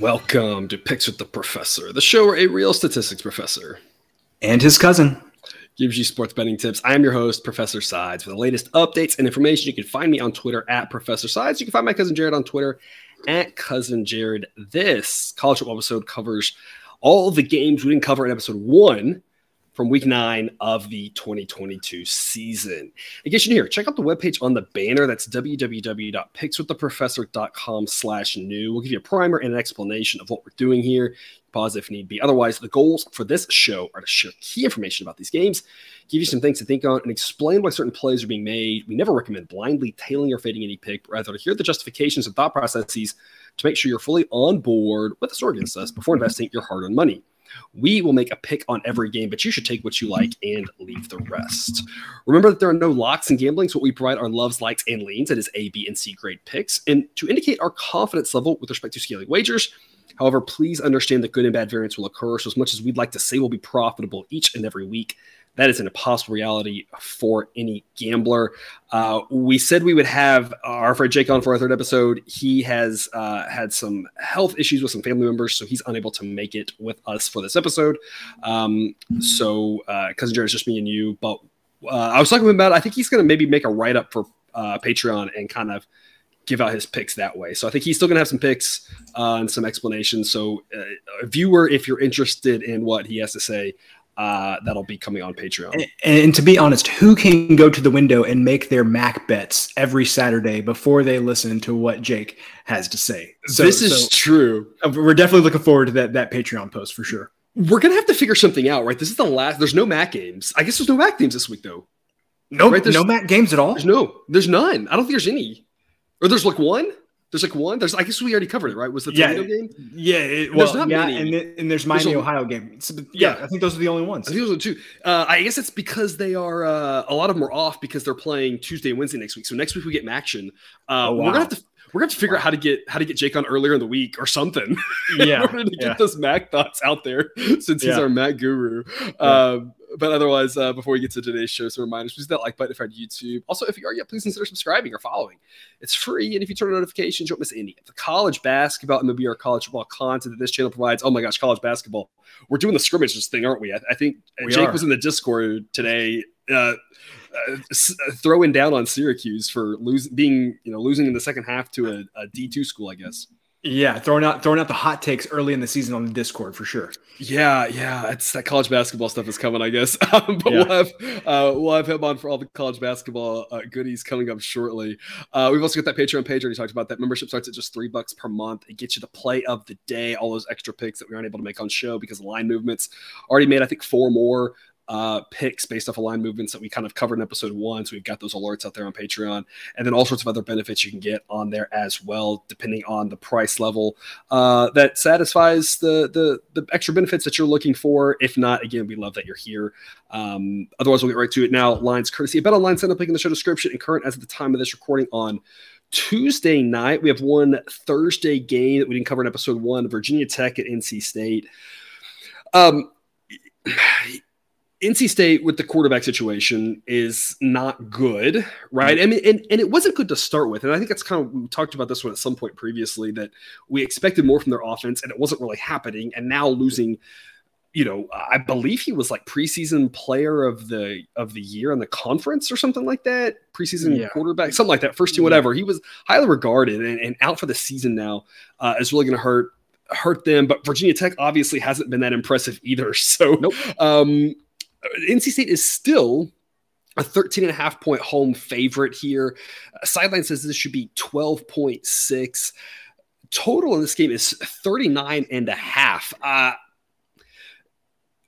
Welcome to Picks with the Professor, the show where a real statistics professor and his cousin gives you sports betting tips. I am your host, Professor Sides. For the latest updates and information, you can find me on Twitter at Professor Sides. You can find my cousin Jared on Twitter at Cousin Jared. This college football episode covers all the games we didn't cover in episode one from week nine of the 2022 season. In case you're here, check out the webpage on the banner. That's www.pickswiththeprofessor.com slash new. We'll give you a primer and an explanation of what we're doing here. Pause if need be. Otherwise, the goals for this show are to share key information about these games, give you some things to think on, and explain why certain plays are being made. We never recommend blindly tailing or fading any pick, but rather to hear the justifications and thought processes to make sure you're fully on board with us or against us before investing your hard-earned money. We will make a pick on every game, but you should take what you like and leave the rest. Remember that there are no locks in gambling, so what we provide are loves, likes, and leans. That is A, B, and C grade picks. And to indicate our confidence level with respect to scaling wagers, However, please understand that good and bad variance will occur. So, as much as we'd like to say we'll be profitable each and every week, that is an impossible reality for any gambler. Uh, we said we would have our friend Jake on for our third episode. He has uh, had some health issues with some family members, so he's unable to make it with us for this episode. Um, so, uh, cousin Jared, it's just me and you. But uh, I was talking about. I think he's going to maybe make a write up for uh, Patreon and kind of give out his picks that way. So I think he's still going to have some picks uh, and some explanations. So, uh, viewer, if you're interested in what he has to say, uh, that'll be coming on Patreon. And, and, to be honest, who can go to the window and make their MAC bets every Saturday before they listen to what Jake has to say? So, this is so true. Uh, we're definitely looking forward to that that Patreon post for sure. We're gonna have to figure something out, right? This is the last. There's no MAC games. I guess there's no MAC games this week, though. No, right? no MAC games at all. There's no. There's none. I don't think there's any. Or there's like one. There's like one. There's I guess we already covered it, right? Was the yeah, Toledo game? Yeah, it, well, there's not yeah, many. And, the, and there's Miami there's Ohio game. Yeah, yeah, I think those are the only ones. I think those are two. Uh, I guess it's because they are uh, a lot of them are off because they're playing Tuesday and Wednesday next week. So next week we get action. Uh, oh, wow. We're gonna have to we're gonna have to figure wow. out how to get how to get Jake on earlier in the week or something. Yeah, in order to get those MAC thoughts out there since he's our MAC guru. Um, but otherwise, uh, before we get to today's show, some reminders: please hit that like button if you're on YouTube. Also, if you are yet, please consider subscribing or following. It's free, and if you turn on notifications, you won't miss any of the college basketball and maybe our college football content that this channel provides. Oh my gosh, college basketball! We're doing the scrimmages thing, aren't we? I, I think we Jake are. was in the Discord today. Uh, uh, throwing down on Syracuse for losing, being you know losing in the second half to a a D two school, I guess. Yeah, throwing out throwing out the hot takes early in the season on the Discord for sure. Yeah, yeah, it's that college basketball stuff is coming, I guess. Um, but yeah. we'll have uh, we'll have him on for all the college basketball uh, goodies coming up shortly. Uh, we've also got that Patreon page already talked about. That membership starts at just three bucks per month. It gets you the play of the day, all those extra picks that we aren't able to make on show because line movements already made. I think four more uh, picks based off of line movements that we kind of covered in episode one. So we've got those alerts out there on Patreon, and then all sorts of other benefits you can get on there as well, depending on the price level uh, that satisfies the, the the extra benefits that you're looking for. If not, again, we love that you're here. Um, otherwise, we'll get right to it now. Lines courtesy. BetOnline sign up link in the show description and current as of the time of this recording on. Tuesday night, we have one Thursday game that we didn't cover in episode one Virginia Tech at NC State. Um, NC State with the quarterback situation is not good, right? I mean, and, and it wasn't good to start with. And I think that's kind of, we talked about this one at some point previously that we expected more from their offense and it wasn't really happening. And now losing, you know, I believe he was like preseason player of the of the year in the conference or something like that. Preseason yeah. quarterback, something like that. First team, whatever. He was highly regarded and, and out for the season now uh, is really going to hurt hurt them. But Virginia Tech obviously hasn't been that impressive either. So, nope. um, NC State is still a 13 and a half point home favorite here. Uh, Sideline says this should be 12.6. Total in this game is 39 and a half. Uh,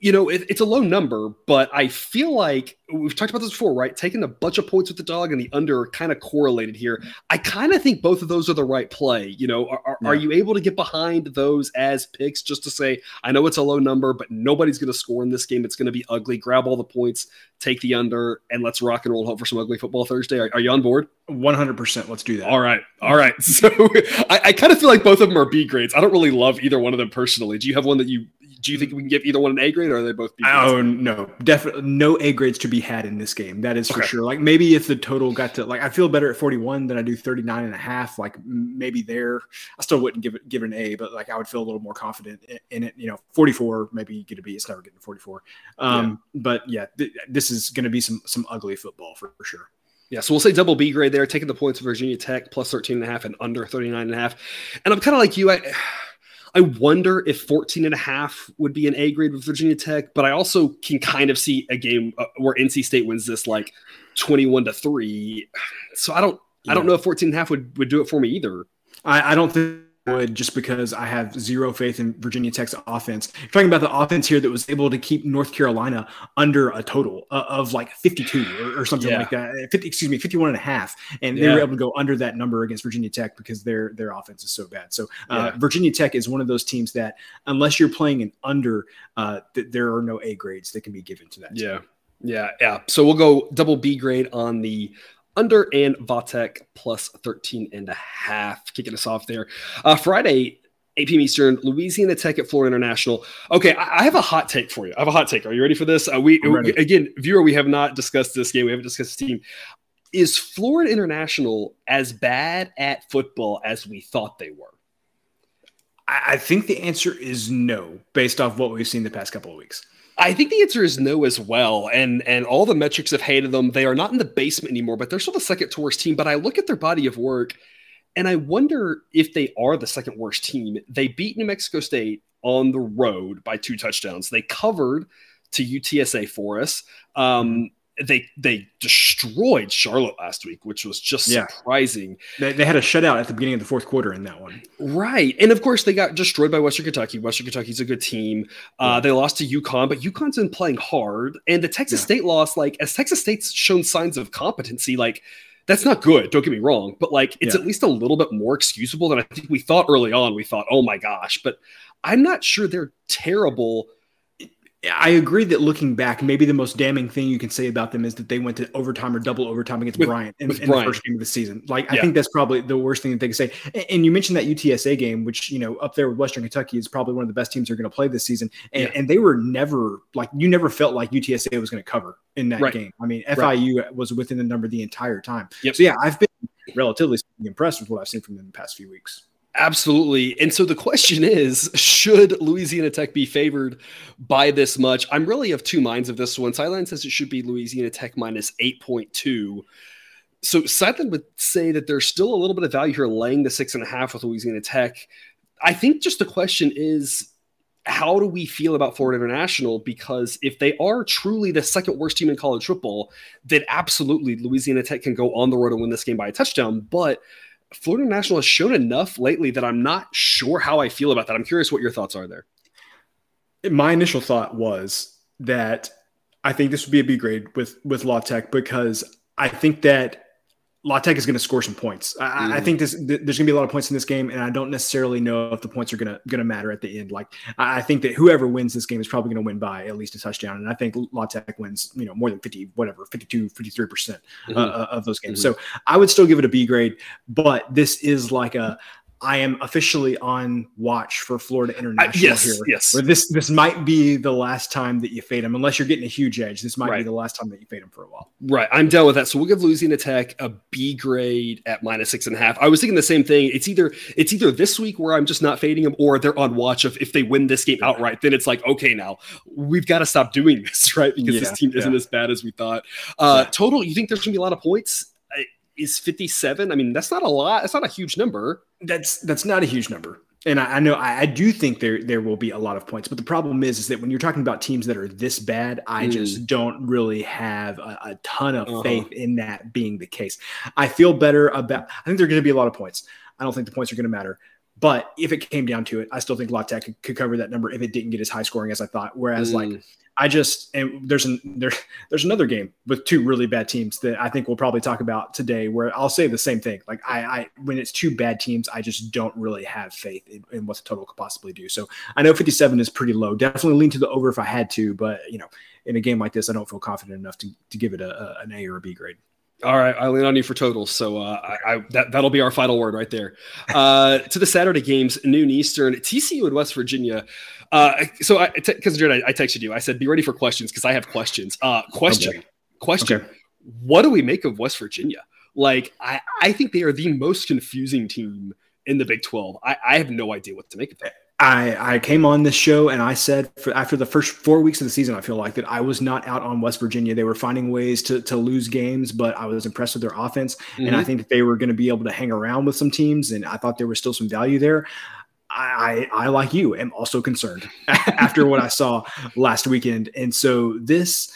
you know, it, it's a low number, but I feel like we've talked about this before, right? Taking a bunch of points with the dog and the under kind of correlated here. I kind of think both of those are the right play. You know, are, yeah. are, you able to get behind those as picks just to say, I know it's a low number, but nobody's going to score in this game. It's going to be ugly. Grab all the points, take the under, and let's rock and roll. Hope for some ugly football Thursday. Are, are you on board? 100%. Let's do that. All right. All right. So I, I kind of feel like both of them are B grades. I don't really love either one of them personally. Do you have one that you do you think we can give either one an A grade, or are they both? B grades? Oh no, definitely no A grades to be had in this game. That is for okay. sure. Like maybe if the total got to like I feel better at 41 than I do 39 and a half. Like maybe there, I still wouldn't give it give it an A, but like I would feel a little more confident in it. You know, 44 maybe get a B. It's never getting 44. Um, yeah. but yeah, th- this is going to be some some ugly football for, for sure. Yeah, so we'll say double B grade there, taking the points of Virginia Tech plus 13 and a half and under 39 and a half. And I'm kind of like you. I I wonder if 14 and a half would be an A grade with Virginia Tech, but I also can kind of see a game uh, where NC State wins this like 21 to 3. So I don't yeah. I don't know if 14 and a half would, would do it for me either. I, I don't think would just because I have zero faith in Virginia Tech's offense. You're talking about the offense here that was able to keep North Carolina under a total of like 52 or, or something yeah. like that. 50, excuse me, 51 and a half. And they were able to go under that number against Virginia Tech because their their offense is so bad. So uh, yeah. Virginia Tech is one of those teams that unless you're playing an under, uh, th- there are no A grades that can be given to that. Yeah. Team. Yeah, yeah. So we'll go double B grade on the under and Va Tech plus 13 and a half. Kicking us off there. Uh, Friday, 8 p.m. Eastern, Louisiana Tech at Florida International. Okay, I, I, have a hot take for you. I have a hot take. Are you ready for this? Uh, we, we again, viewer, we have not discussed this game. We haven't discussed the team. Is Florida International as bad at football as we thought they were? I think the answer is no, based off what we've seen the past couple of weeks. I think the answer is no as well. And and all the metrics have hated them. They are not in the basement anymore, but they're still the second worst team. But I look at their body of work and I wonder if they are the second worst team. They beat New Mexico State on the road by two touchdowns. They covered to UTSA for us. Um, they they destroyed Charlotte last week, which was just yeah. surprising. They, they, had a shutout at the beginning of the fourth quarter in that one, right? And of course, they got destroyed by Western Kentucky. Western Kentucky's a good team. Uh. They lost to UConn, but UConn's been playing hard. And the Texas yeah. State loss, like as Texas State's shown signs of competency, like that's not good. Don't get me wrong, but like it's at least a little bit more excusable than I think we thought early on. We thought, oh my gosh, but I'm not sure they're terrible I agree that looking back, maybe the most damning thing you can say about them is that they went to overtime or double overtime against with, Bryant in, in Bryant. the first game of the season. Like, yeah. I think that's probably the worst thing that they can say. And you mentioned that UTSA game, which, you know, up there with Western Kentucky is probably one of the best teams they're going to play this season. And, yeah. and they were never like, you never felt like UTSA was going to cover in that right. game. I mean, FIU right. was within the number the entire time. Yep. So, yeah, I've been relatively impressed with what I've seen from them in the past few weeks. Absolutely. And so the question is should Louisiana Tech be favored by this much? I'm really of two minds of this one. Sideline says it should be Louisiana Tech minus 8.2. So Sideline would say that there's still a little bit of value here laying the six and a half with Louisiana Tech. I think just the question is how do we feel about Florida International? Because if they are truly the second worst team in college football, then absolutely Louisiana Tech can go on the road and win this game by a touchdown. But Florida National has shown enough lately that I'm not sure how I feel about that. I'm curious what your thoughts are there. My initial thought was that I think this would be a B grade with with La Tech because I think that La Tech is going to score some points. I, mm. I, think this th- there's going to be a lot of points in this game, and I don't necessarily know if the points are going to going to matter at the end. Like I, I think that whoever wins this game is probably going to win by at least a touchdown, and I think La Tech wins, you know, more than 50, whatever, 52, 53 percent mm-hmm. uh, of those games. Mm-hmm. So I would still give it a B grade, but this is like a I am officially on watch for Florida International uh, yes, here. Yes, where this this might be the last time that you fade them, unless you're getting a huge edge. This might right. be the last time that you fade them for a while. Right, I'm down with that. So we'll give Louisiana Tech a B grade at minus six and a half. I was thinking the same thing. It's either it's either this week where I'm just not fading them, or they're on watch of if they win this game outright, then it's like okay, now we've got to stop doing this, right? Because yeah, this team isn't yeah. as bad as we thought. Uh, yeah. Total, you think there's gonna be a lot of points? Is 57 i mean that's not a lot that's not a huge number that's that's not a huge number and I, I know I, I, do think there there will be a lot of points, but the problem is is that when you're talking about teams that are this bad, I mm. just don't really have a, a ton of uh-huh. faith in that being the case. I feel better about. I think there are going to be a lot of points. I don't think the points are going to matter. But if it came down to it, I still think La Tech could, could cover that number if it didn't get as high scoring as I thought. Whereas, mm. like I just and there's an there there's another game with two really bad teams that I think we'll probably talk about today where I'll say the same thing. Like I, I when it's two bad teams, I just don't really have faith in, in, what the total could possibly do. So I know 57 is pretty low. Definitely lean to the over if I had to, but you know, in a game like this, I don't feel confident enough to, to give it a, a an A or a B grade. All right, I lean on you for totals, so uh, I, I, that that'll be our final word right there. Uh, to the Saturday games, noon Eastern, TCU and West Virginia. Uh, so, because I, I, texted you, I said be ready for questions because I have questions. Uh, question, okay. question. Okay. What do we make of West Virginia? Like, I, I think they are the most confusing team in the Big Twelve. I, I have no idea what to make of that. I, I came on this show and I said for, after the first four weeks of the season, I feel like that I was not out on West Virginia. They were finding ways to, to lose games, but I was impressed with their offense. Mm-hmm. And I mm-hmm. think that they were going to be able to hang around with some teams. And I thought there was still some value there. I, I, I like you, am also concerned after what I saw last weekend. And so this,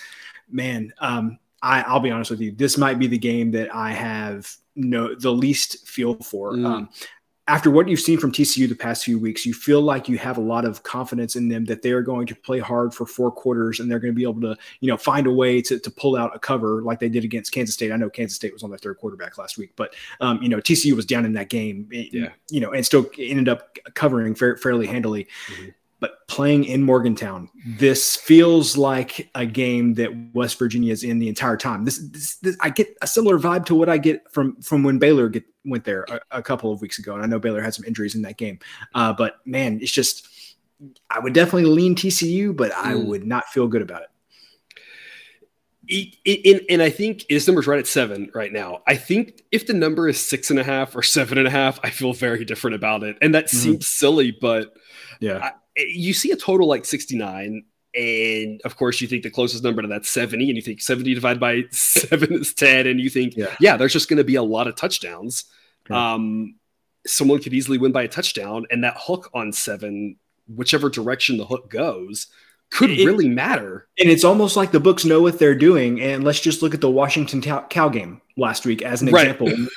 man, um, I, I'll be honest with you, this might be the game that I have no the least feel for. Mm. Um, after what you've seen from TCU the past few weeks, you feel like you have a lot of confidence in them that they are going to play hard for four quarters and they're going to be able to, you know, find a way to, to pull out a cover like they did against Kansas State. I know Kansas State was on their third quarterback last week, but um, you know, TCU was down in that game, yeah. you know, and still ended up covering fairly handily. Mm-hmm but playing in Morgantown, this feels like a game that West Virginia is in the entire time. This, this, this, I get a similar vibe to what I get from from when Baylor get, went there a, a, couple of weeks ago, and I know Baylor had some injuries in that game. Uh, but man, it's just I would definitely lean TCU, but I mm. would not feel good about it. And, and I think this number's right at seven right now. I think if the number is six and a half or seven and a half, I feel very different about it. And that mm-hmm. seems silly, but yeah, you see a total like 69 and of course you think the closest number to that's 70 and you think 70 divided by 7 is 10 and you think yeah, yeah there's just going to be a lot of touchdowns yeah. um someone could easily win by a touchdown and that hook on 7 whichever direction the hook goes could it, really matter and it's almost like the books know what they're doing and let's just look at the washington Cal game last week as an example right.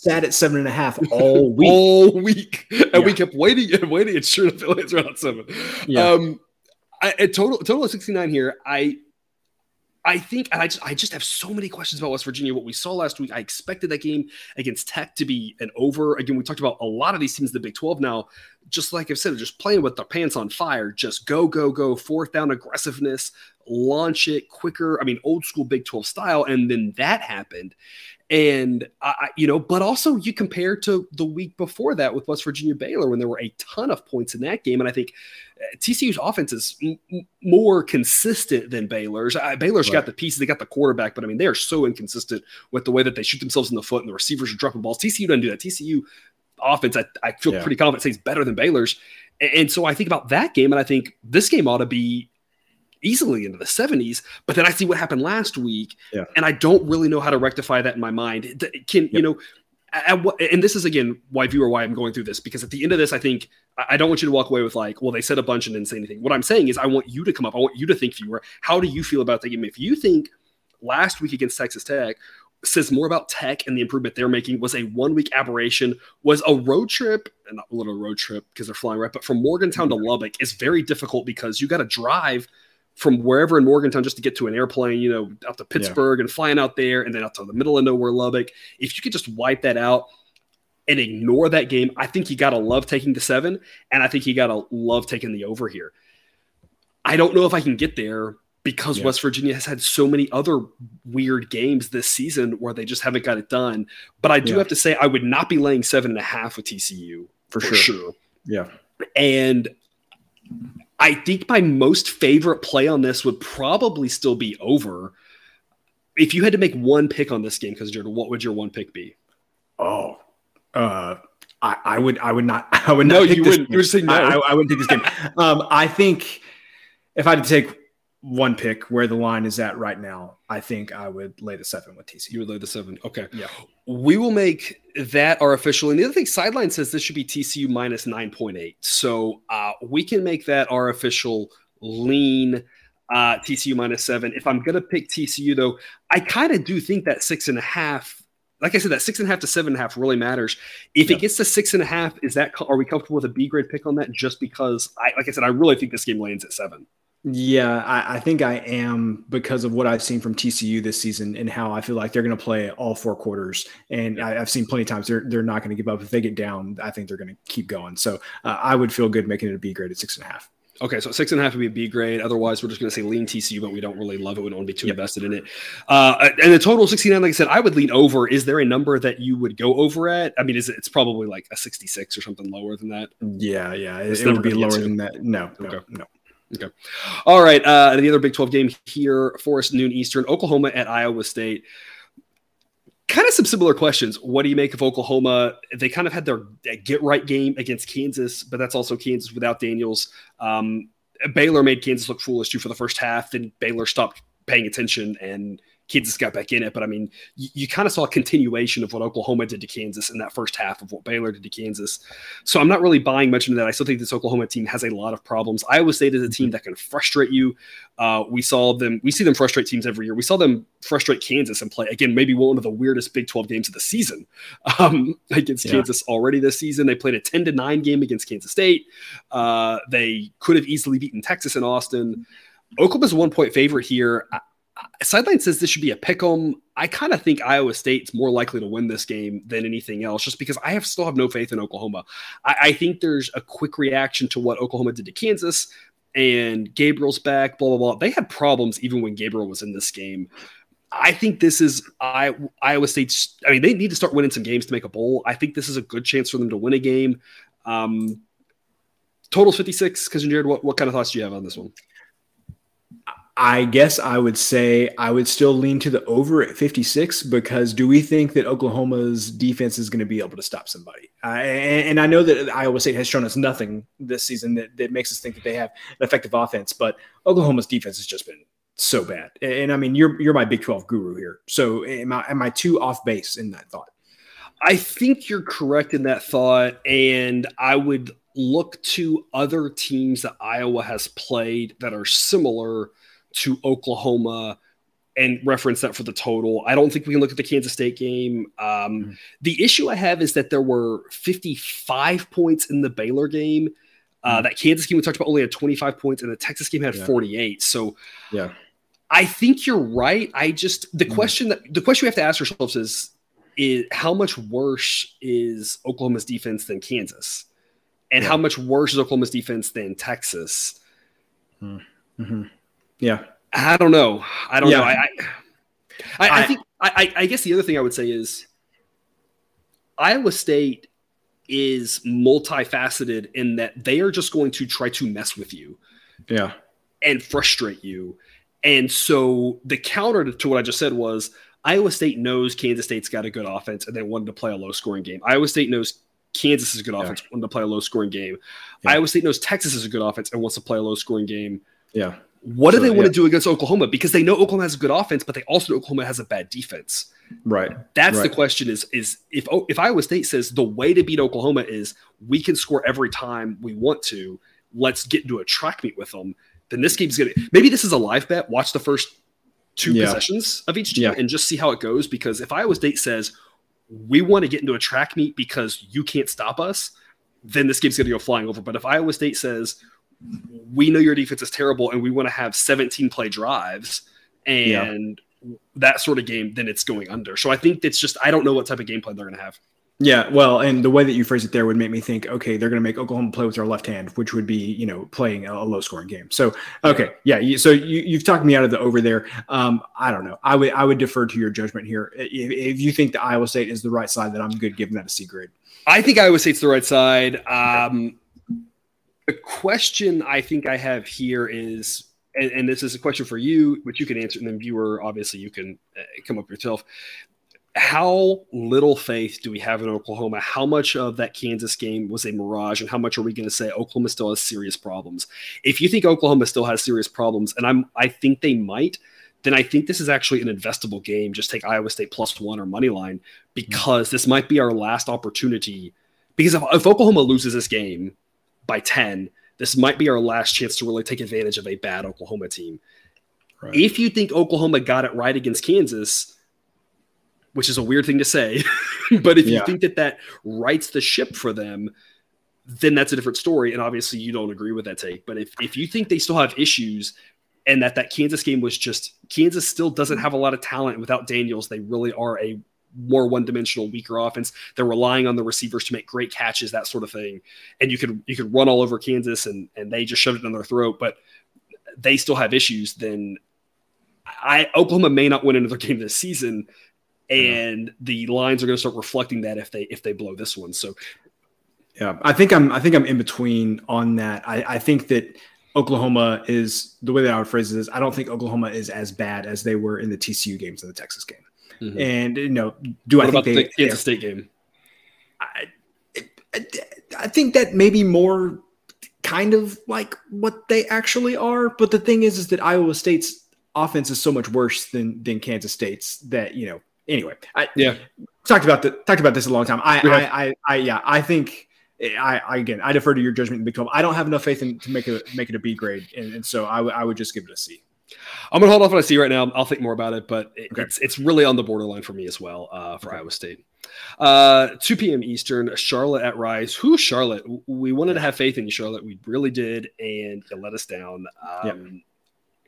Sat at seven and a half all week. all week. And yeah. we kept waiting and waiting. And sure enough, it's around seven. Yeah. Um, I, a total total of 69 here. I I think and I just I just have so many questions about West Virginia. What we saw last week, I expected that game against Tech to be an over. Again, we talked about a lot of these teams in the Big 12 now. Just like I've said, just playing with their pants on fire, just go, go, go, fourth down aggressiveness, launch it quicker. I mean, old school Big 12 style. And then that happened. And I, you know, but also you compare to the week before that with West Virginia Baylor when there were a ton of points in that game, and I think uh, TCU's offense is m- more consistent than Baylor's. Uh, Baylor's right. got the pieces, they got the quarterback, but I mean they are so inconsistent with the way that they shoot themselves in the foot, and the receivers are dropping balls. TCU doesn't do that. TCU offense, I, I feel yeah. pretty confident, says better than Baylor's, and so I think about that game, and I think this game ought to be easily into the 70s. But then I see what happened last week, yeah. and I don't really know how to rectify that in my mind. Can yep. you know? What, and this is again why viewer why I'm going through this because at the end of this, I think I don't want you to walk away with like, well, they said a bunch and didn't say anything. What I'm saying is, I want you to come up. I want you to think, viewer, how do you feel about the game? If you think last week against Texas Tech says more about Tech and the improvement they're making was a one week aberration, was a road trip, and not a little road trip because they're flying right, but from Morgantown to mm-hmm. Lubbock is very difficult because you got to drive from wherever in Morgantown just to get to an airplane, you know, out to Pittsburgh yeah. and flying out there and then out to the middle of nowhere, Lubbock. If you could just wipe that out and ignore that game, I think you got to love taking the seven. And I think you got to love taking the over here. I don't know if I can get there because yeah. West Virginia has had so many other weird games this season where they just haven't got it done. But I do yeah. have to say, I would not be laying seven and a half with TCU for, for sure. sure. Yeah. And I think my most favorite play on this would probably still be over. If you had to make one pick on this game, because Jordan, what would your one pick be? Oh, uh, I, I, would, I would not, I would not. No, you wouldn't. You would say no. I, I, wouldn't take this game. um, I think if I had to take one pick where the line is at right now, I think I would lay the seven with TCU. You would lay the seven. Okay. Yeah. We will make that our official. And the other thing, sideline says this should be TCU minus 9.8. So uh, we can make that our official lean uh, TCU minus seven. If I'm going to pick TCU, though, I kind of do think that six and a half like I said, that six and a half to seven and a half really matters. If it gets to six and a half, is that are we comfortable with a B grade pick on that? Just because I, like I said, I really think this game lands at seven. Yeah, I, I, think I am because of what I've seen from TCU this season and how I feel like they're going to play all four quarters. And I, have seen plenty of times they're they're not going to give up. If they get down, I think they're going to keep going. So uh, I would feel good making it a B grade at six and a half. Okay, so six and a half would be a B grade. Otherwise, we're just going to say lean TCU, but we don't really love it. We don't want to be too yep. invested in it. Uh, and the total 69, like I said, I would lean over. Is there a number that you would go over at? I mean, is it, it's probably like a 66 or something lower than that? Yeah, yeah. It, it would be lower than that. No, okay. no, no. Okay. All right. Uh, the other Big 12 game here, Forest noon Eastern, Oklahoma at Iowa State kind of some similar questions. What do you make of Oklahoma? They kind of had their get right game against Kansas, but that's also Kansas without Daniels. Um, Baylor made Kansas look foolish too for the first half. Then Baylor stopped paying attention and Kansas got back in it. But I mean, you, you kind of saw a continuation of what Oklahoma did to Kansas in that first half of what Baylor did to Kansas. So I'm not really buying much into that. I still think this Oklahoma team has a lot of problems. Iowa State is a team that can frustrate you. Uh, we saw them, we see them frustrate teams every year. We saw them frustrate Kansas and play again, maybe one of the weirdest Big 12 games of the season um, against yeah. Kansas already this season. They played a 10 to 9 game against Kansas State. Uh, they could have easily beaten Texas in Austin. Oklahoma's one point favorite here sideline says this should be a pick 'em. I kind of think Iowa State's more likely to win this game than anything else, just because I have still have no faith in Oklahoma. I, I think there's a quick reaction to what Oklahoma did to Kansas, and Gabriel's back. Blah blah blah. They had problems even when Gabriel was in this game. I think this is I, Iowa State's. I mean, they need to start winning some games to make a bowl. I think this is a good chance for them to win a game. Um, totals 56. Cousin Jared, what, what kind of thoughts do you have on this one? I guess I would say I would still lean to the over at 56 because do we think that Oklahoma's defense is going to be able to stop somebody? Uh, and, I know that Iowa State has shown us nothing this season that, that makes us think that they have an effective offense, but Oklahoma's defense has just been so bad. And, and I mean, you're you're my Big 12 guru here. So am I am I too off base in that thought? I think you're correct in that thought, and I would look to other teams that Iowa has played that are similar to Oklahoma and reference that for the total. I don't think we can look at the Kansas State game. Um, mm-hmm. The issue I have is that there were 55 points in the Baylor game. Uh, mm-hmm. That Kansas game we talked about only had 25 points, and the Texas game had yeah. 48. So, yeah, I think you're right. I just the mm-hmm. question that the question we have to ask ourselves is is how much worse is Oklahoma's defense than Kansas, and yeah. how much worse is Oklahoma's defense than Texas? Mm-hmm. Yeah. I don't know. I don't yeah. know. I, I, I, I think I, I guess the other thing I would say is Iowa State is multifaceted in that they are just going to try to mess with you. Yeah. And frustrate you. And so the counter to what I just said was Iowa State knows Kansas State's got a good offense and they wanted to play a low scoring game. Iowa State knows Kansas is a good offense, yeah. wanted to play a low scoring game. Yeah. Iowa State knows Texas is a good offense and wants to play a low scoring game. Yeah. What do they want yeah. to do against Oklahoma? Because they know Oklahoma has a good offense, but they also know Oklahoma has a bad defense. Right. That's right. the question is is if oh, if Iowa State says the way to beat Oklahoma is we can score every time we want to, let's get into a track meet with them, then this game's gonna maybe this is a live bet. Watch the first two yeah. possessions of each team yeah. and just see how it goes. Because if Iowa State says we want to get into a track meet because you can't stop us, then this game's gonna go flying over. But if Iowa State says we know your defense is terrible and we want to have 17 play drives and yeah. that sort of game, then it's going under. So I think it's just, I don't know what type of game plan they're going to have. Yeah, well, and the way that you phrase it there would make me think, okay, they're going to make Oklahoma play with their left hand, which would be, you know, playing a, low scoring game. So, okay, yeah, you, so you, have talked me out of the over there. Um, I don't know. I would I would defer to your judgment here. If, if, you think the Iowa State is the right side, then I'm good giving that a C grade. I think Iowa State's the right side. Um, the question I think I have here is, and, and, this is a question for you, which you can answer, and then viewer, obviously, you can uh, come up yourself. How little faith do we have in Oklahoma? How much of that Kansas game was a mirage, and how much are we going to say Oklahoma still has serious problems? If you think Oklahoma still has serious problems, and I'm, I think they might, then I think this is actually an investable game. Just take Iowa State plus one or money line because this might be our last opportunity. Because if, if Oklahoma loses this game, by 10, this might be our last chance to really take advantage of a bad Oklahoma team. Right. If you think Oklahoma got it right against Kansas, which is a weird thing to say, but if yeah. you think that that rights the ship for them, then that's a different story. And obviously, you don't agree with that take. But if, if you think they still have issues and that that Kansas game was just Kansas still doesn't have a lot of talent without Daniels, they really are a more one-dimensional, weaker offense. They're relying on the receivers to make great catches, that sort of thing. And you could you could run all over Kansas and and they just shoved it in their throat, but they still have issues. Then I Oklahoma may not win another game this season, and the lines are going to start reflecting that if they if they blow this one. So yeah, I think I'm I think I'm in between on that. I, I think that Oklahoma is the way that I would phrase it is I don't think Oklahoma is as bad as they were in the TCU games and the Texas game. Mm-hmm. And you know, do what I think they, the Kansas State game? I, I, I think that maybe more kind of like what they actually are. But the thing is, is that Iowa State's offense is so much worse than than Kansas State's that you know. Anyway, I yeah talked about the talked about this a long time. I I, I, I yeah I think. I, I, again, I defer to your judgment in Big 12. I don't have enough faith in to make it make it a B grade, and, and so I, w- I would just give it a C. I'm gonna hold off on see right now. I'll think more about it, but it, okay. it's it's really on the borderline for me as well uh, for okay. Iowa State. Uh, 2 p.m. Eastern, Charlotte at Rice. Who Charlotte? We wanted to have faith in you, Charlotte. We really did, and you let us down. Um,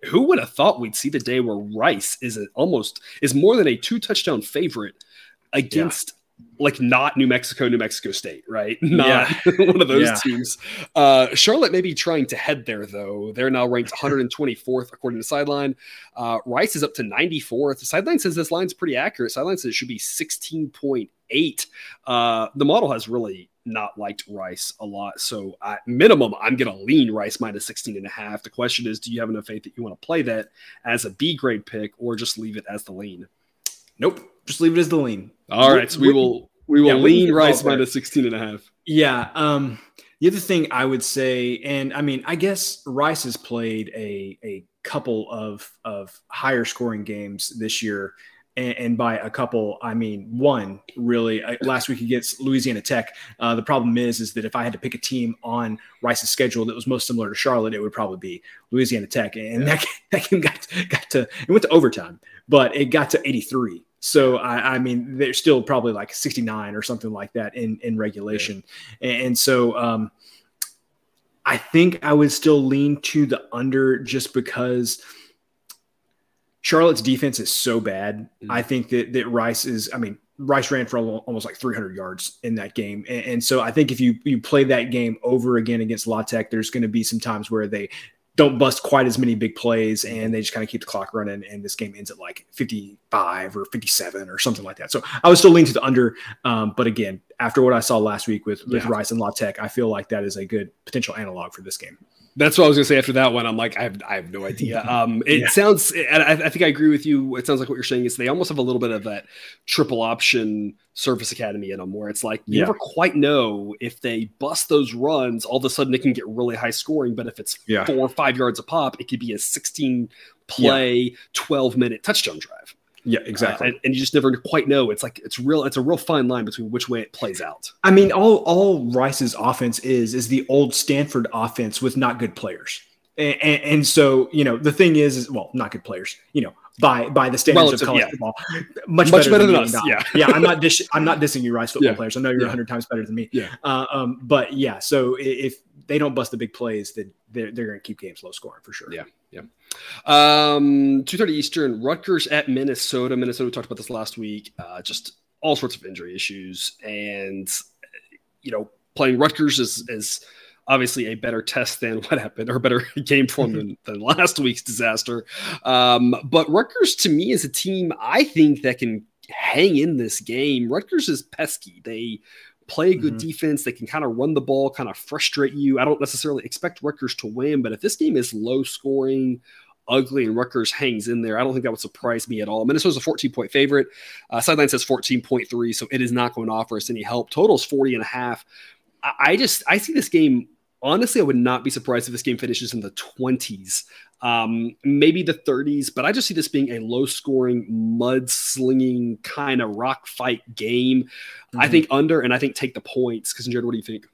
yeah. Who would have thought we'd see the day where Rice is almost is more than a two touchdown favorite against like not New Mexico, New Mexico State, right? Not yeah. one of those yeah. teams. Uh, Charlotte may be trying to head there though. They're now ranked 124th according to Sideline. Uh, Rice is up to 94th. Sideline says this line's pretty accurate. Sideline says it should be 16.8. Uh, the model has really not liked Rice a lot. So at minimum, I'm going to lean Rice minus 16 and a half. The question is, do you have enough faith that you want to play that as a B grade pick or just leave it as the lean? Nope. Just leave it as the lean. All right, so we will we will yeah, lean Rice minus 16 and a half. Yeah. Um, the other thing I would say, and I mean, I guess Rice has played a a couple of of higher scoring games this year. And, and by a couple, I mean one. Really, last week against Louisiana Tech. Uh, the problem is, is that if I had to pick a team on Rice's schedule that was most similar to Charlotte, it would probably be Louisiana Tech. And yeah. that, that game got got to it went to overtime, but it got to 83 so I, I, mean, they're still probably like 69 or something like that in in regulation, yeah. and, and, so um, I think I would still lean to the under just because Charlotte's defense is so bad. Mm-hmm. I think that that Rice is. I mean, Rice ran for almost like 300 yards in that game, and, and so I think if you you play that game over again against La Tech, there's going to be some times where they don't bust quite as many big plays and they just kind of keep the clock running and this game ends at like 55 or 57 or something like that. So i was still leaning to the under um, but again after what i saw last week with, with yeah. rice and la tech i feel like that is a good potential analog for this game that's what I was gonna say after that one. I'm like, I have, I have no idea. Um, it yeah. sounds, I, I, think I agree with you. It sounds like what you're saying is they almost have a little bit of that triple option Service Academy in them, where it's like you yeah. never quite know if they bust those runs, all of a sudden it can get really high scoring. But if it's yeah. four or five yards a pop, it could be a 16 play, 12 minute touchdown drive. Yeah, exactly. Uh, and, and, you just never quite know. It's like it's real. It's a real fine line between which way it plays out. I mean, all all Rice's offense is is the old Stanford offense with not good players. And, and, and so you know the thing is, is well, not good players. You know, by by the standards Relative, of college yeah. football, much, much better, better, than, than us. Yeah, yeah. I'm not dish, I'm not dissing you, Rice football yeah. players. I know you're yeah. hundred times better than me. Yeah. Uh, um, but yeah, so if they don't bust the big plays, then they're, they're going to keep games low scoring for sure. Yeah. Yeah. Um, 2.30 Eastern, Rutgers at Minnesota. Minnesota, we talked about this last week. Uh, just all sorts of injury issues. And, you know, playing Rutgers is, is obviously a better test than what happened or better game form than, than last week's disaster. Um, but Rutgers, to me, is a team I think that can hang in this game. Rutgers is pesky. They play a good mm-hmm. defense. They can kind of run the ball, kind of frustrate you. I don't necessarily expect Rutgers to win, but if this game is low scoring, ugly, and Rutgers hangs in there, I don't think that would surprise me at all. Minnesota's a 14 point favorite. Uh, sideline says 14.3, so it is not going to offer us any help. Total's 40 and a half. I, I just, I see this game honestly, I would not be surprised if this game finishes in the 20s um, maybe the 30s, but I just see this being a low scoring, mud-slinging kind of rock fight game. Mm-hmm. I think under, and I think take the points. Because, Jared, what do you think?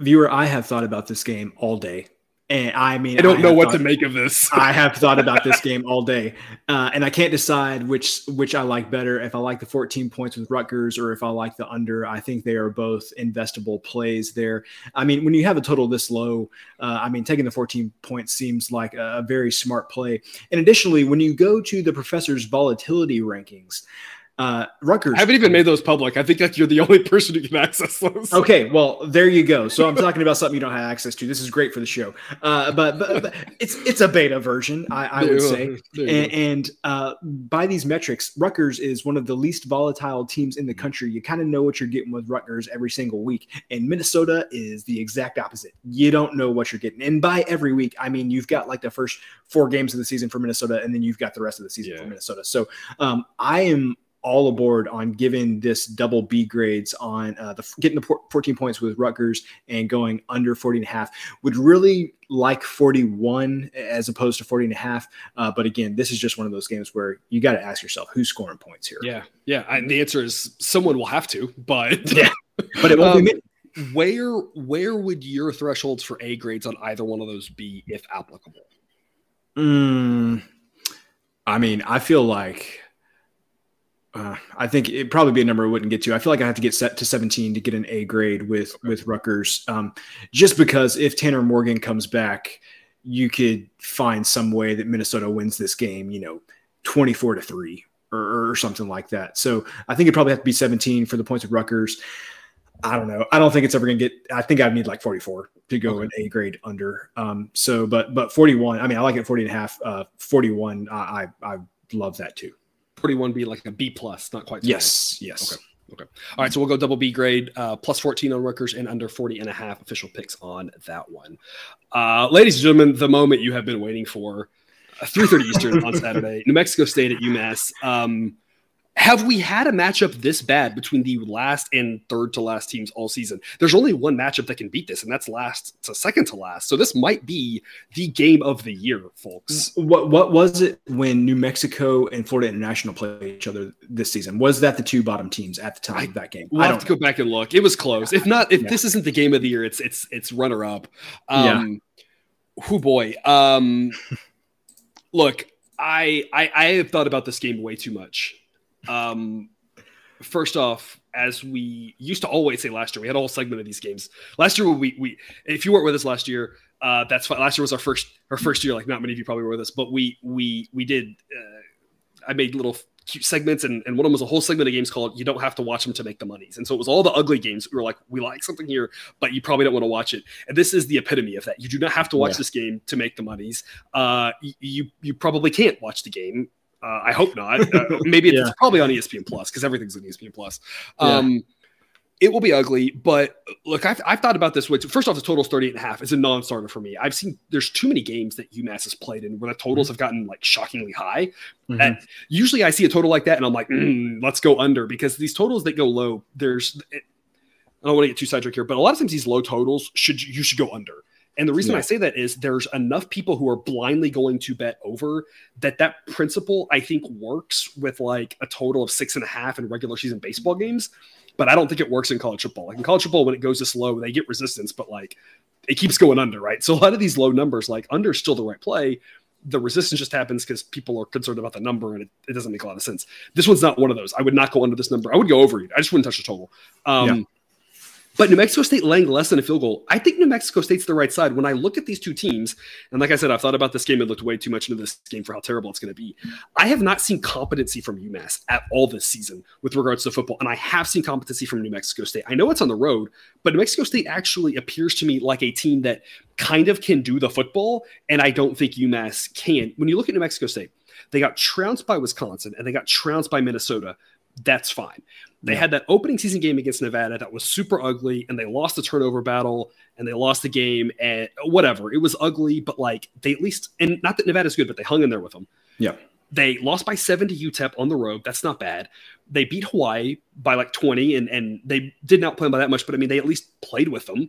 Viewer, I have thought about this game all day. And I mean, I don't I know what thought, to make of this. I have thought about this game all day, uh, and I can't decide which which I like better. If I like the 14 points with Rutgers, or if I like the under. I think they are both investable plays there. I mean, when you have a total this low, uh, I mean, taking the 14 points seems like a, a very smart play. And additionally, when you go to the professor's volatility rankings, Uh, Rutgers. I haven't even made those public. I think that you're the only person who can access those. Okay, well there you go. So I'm talking about something you don't have access to. This is great for the show, uh, but, but, but, it's it's a beta version, I, I would say. And, and uh, by these metrics, Rutgers is one of the least volatile teams in the country. You kind of know what you're getting with Rutgers every single week, and Minnesota is the exact opposite. You don't know what you're getting, and by every week, I mean you've got like the first four games of the season for Minnesota, and then you've got the rest of the season yeah. for Minnesota. So um, I am all aboard on giving this double B grades on uh, the getting the 14 points with Rutgers and going under 40 and a half. Would really like 41 as opposed to 40 and a half. Uh, but again, this is just one of those games where you got to ask yourself who's scoring points here. Yeah. Yeah. And the answer is someone will have to, but yeah, but it won't um, be Where, where would your thresholds for A grades on either one of those be if applicable? Mm, I mean, I feel like uh, I think it'd probably be a number I wouldn't get to. I feel like I have to get set to 17 to get an A grade with okay. with Rutgers, um, just because if Tanner Morgan comes back, you could find some way that Minnesota wins this game. You know, 24 to three or, or something like that. So I think it probably have to be 17 for the points of Rutgers. I don't know. I don't think it's ever going to get. I think I'd need like 44 to go okay. an A grade under. Um, so, but but 41. I mean, I like it 40 and a half. Uh, 41. I I, I love that too. 41 be like a B plus, not quite. yes. Yes. Okay. Okay. All right. So we'll go double B grade, uh, plus 14 on Rutgers and under 40 and a half official picks on that one. Uh, ladies and gentlemen, the moment you have been waiting for, uh, 3.30 Eastern on Saturday, New Mexico State at UMass. Um, have we had a matchup this bad between the last and third to last teams all season? There's only one matchup that can beat this, and that's last to second to last. So this might be the game of the year, folks. What what was it when New Mexico and Florida International played each other this season? Was that the two bottom teams at the time I, of that game? We'll I have to know. go back and look. It was close. If not, if yeah. this isn't the game of the year, it's it's it's runner up. Um, yeah. Oh boy. Um, look, I, I I have thought about this game way too much. Um, first off, as we used to always say last year, we had a whole segment of these games. Last year, we we if you weren't with us last year, uh, that's fine. Last year was our first our first year. Like not many of you probably were with us, but we we we did. Uh, I made little cute segments, and, and one of them was a whole segment of games called "You Don't Have to Watch Them to Make the Monies," and so it was all the ugly games. We were like, we like something here, but you probably don't want to watch it. And this is the epitome of that. You do not have to watch yeah. this game to make the monies. Uh, you you probably can't watch the game uh, I hope not. Uh, maybe it's, yeah. probably on ESPN Plus because everything's on ESPN Plus. Um, yeah. It will be ugly, but look, I've, I've thought about this way. First off, the total is 38 and a half. It's a non-starter for me. I've seen there's too many games that UMass has played in where the totals mm-hmm. have gotten like shockingly high. Mm-hmm. And usually I see a total like that and I'm like, mm, let's go under because these totals that go low, there's, it, I don't want to get too sidetracked here, but a lot of times these low totals should, you should go under and the reason yeah. I say that is there's enough people who are blindly going to bet over that that principle I think works with like a total of six and a half in regular season baseball games, but I don't think it works in college football. Like in college football, when it goes this low, they get resistance, but like it keeps going under, right? So a lot of these low numbers, like under, is still the right play. The resistance just happens because people are concerned about the number, and it, it, doesn't make a lot of sense. This one's not one of those. I would not go under this number. I would go over it. I just wouldn't touch the total. Um, yeah. But New Mexico State laying less than a field goal, I think New Mexico State's the right side. When I look at these two teams, and like I said, I've thought about this game and looked way too much into this game for how terrible it's going to be. I have not seen competency from UMass at all this season with regards to football, and I have seen competency from New Mexico State. I know it's on the road, but New Mexico State actually appears to me like a team that kind of can do the football, and I don't think UMass can. When you look at New Mexico State, they got trounced by Wisconsin and they got trounced by Minnesota. That's fine. They yeah. had that opening season game against Nevada that was super ugly, and they lost the turnover battle and they lost the game and whatever. It was ugly, but like they at least and not that Nevada's good, but they hung in there with them. Yeah. They lost by seven to UTEP on the road. That's not bad. They beat Hawaii by like 20, and, and they did not play them by that much, but I mean, they at least played with them.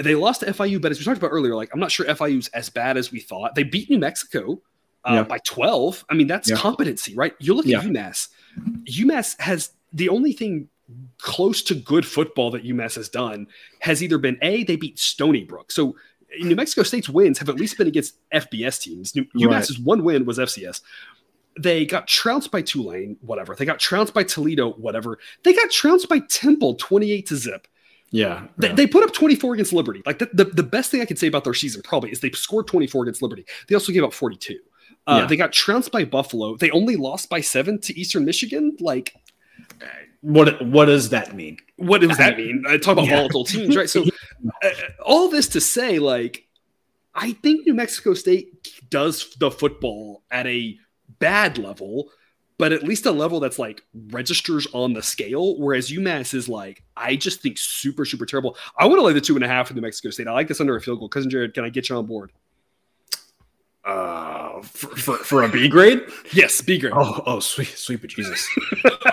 They lost to FIU, but as we talked about earlier, like I'm not sure FIU's as bad as we thought. They beat New Mexico uh, yeah. by 12. I mean, that's yeah. competency, right? You look yeah. at UMass. UMass has the only thing close to good football that UMass has done has either been a they beat Stony Brook. So New Mexico State's wins have at least been against FBS teams. New, right. UMass's one win was FCS. They got trounced by Tulane, whatever. They got trounced by Toledo, whatever. They got trounced by Temple, twenty-eight to zip. Yeah, they, yeah. they, put up 24 against Liberty. Like the, the, the, best thing I can say about their season probably is they scored 24 against Liberty. They also gave up 42. Uh, yeah. They got trounced by Buffalo. They only lost by seven to Eastern Michigan. Like What what does that mean? What does that mean? I talk about yeah. volatile teams, right? So, uh, all this to say, like, I think New Mexico State does the football at a bad level, but at least a level that's like registers on the scale. Whereas UMass is like, I just think super, super terrible. I want to lay the two and a half for New Mexico State. I like this under a field goal. Cousin Jared, can I get you on board? Uh, for, for, for a B grade? Yes, B grade. Oh, oh, sweet, sweet, but Jesus.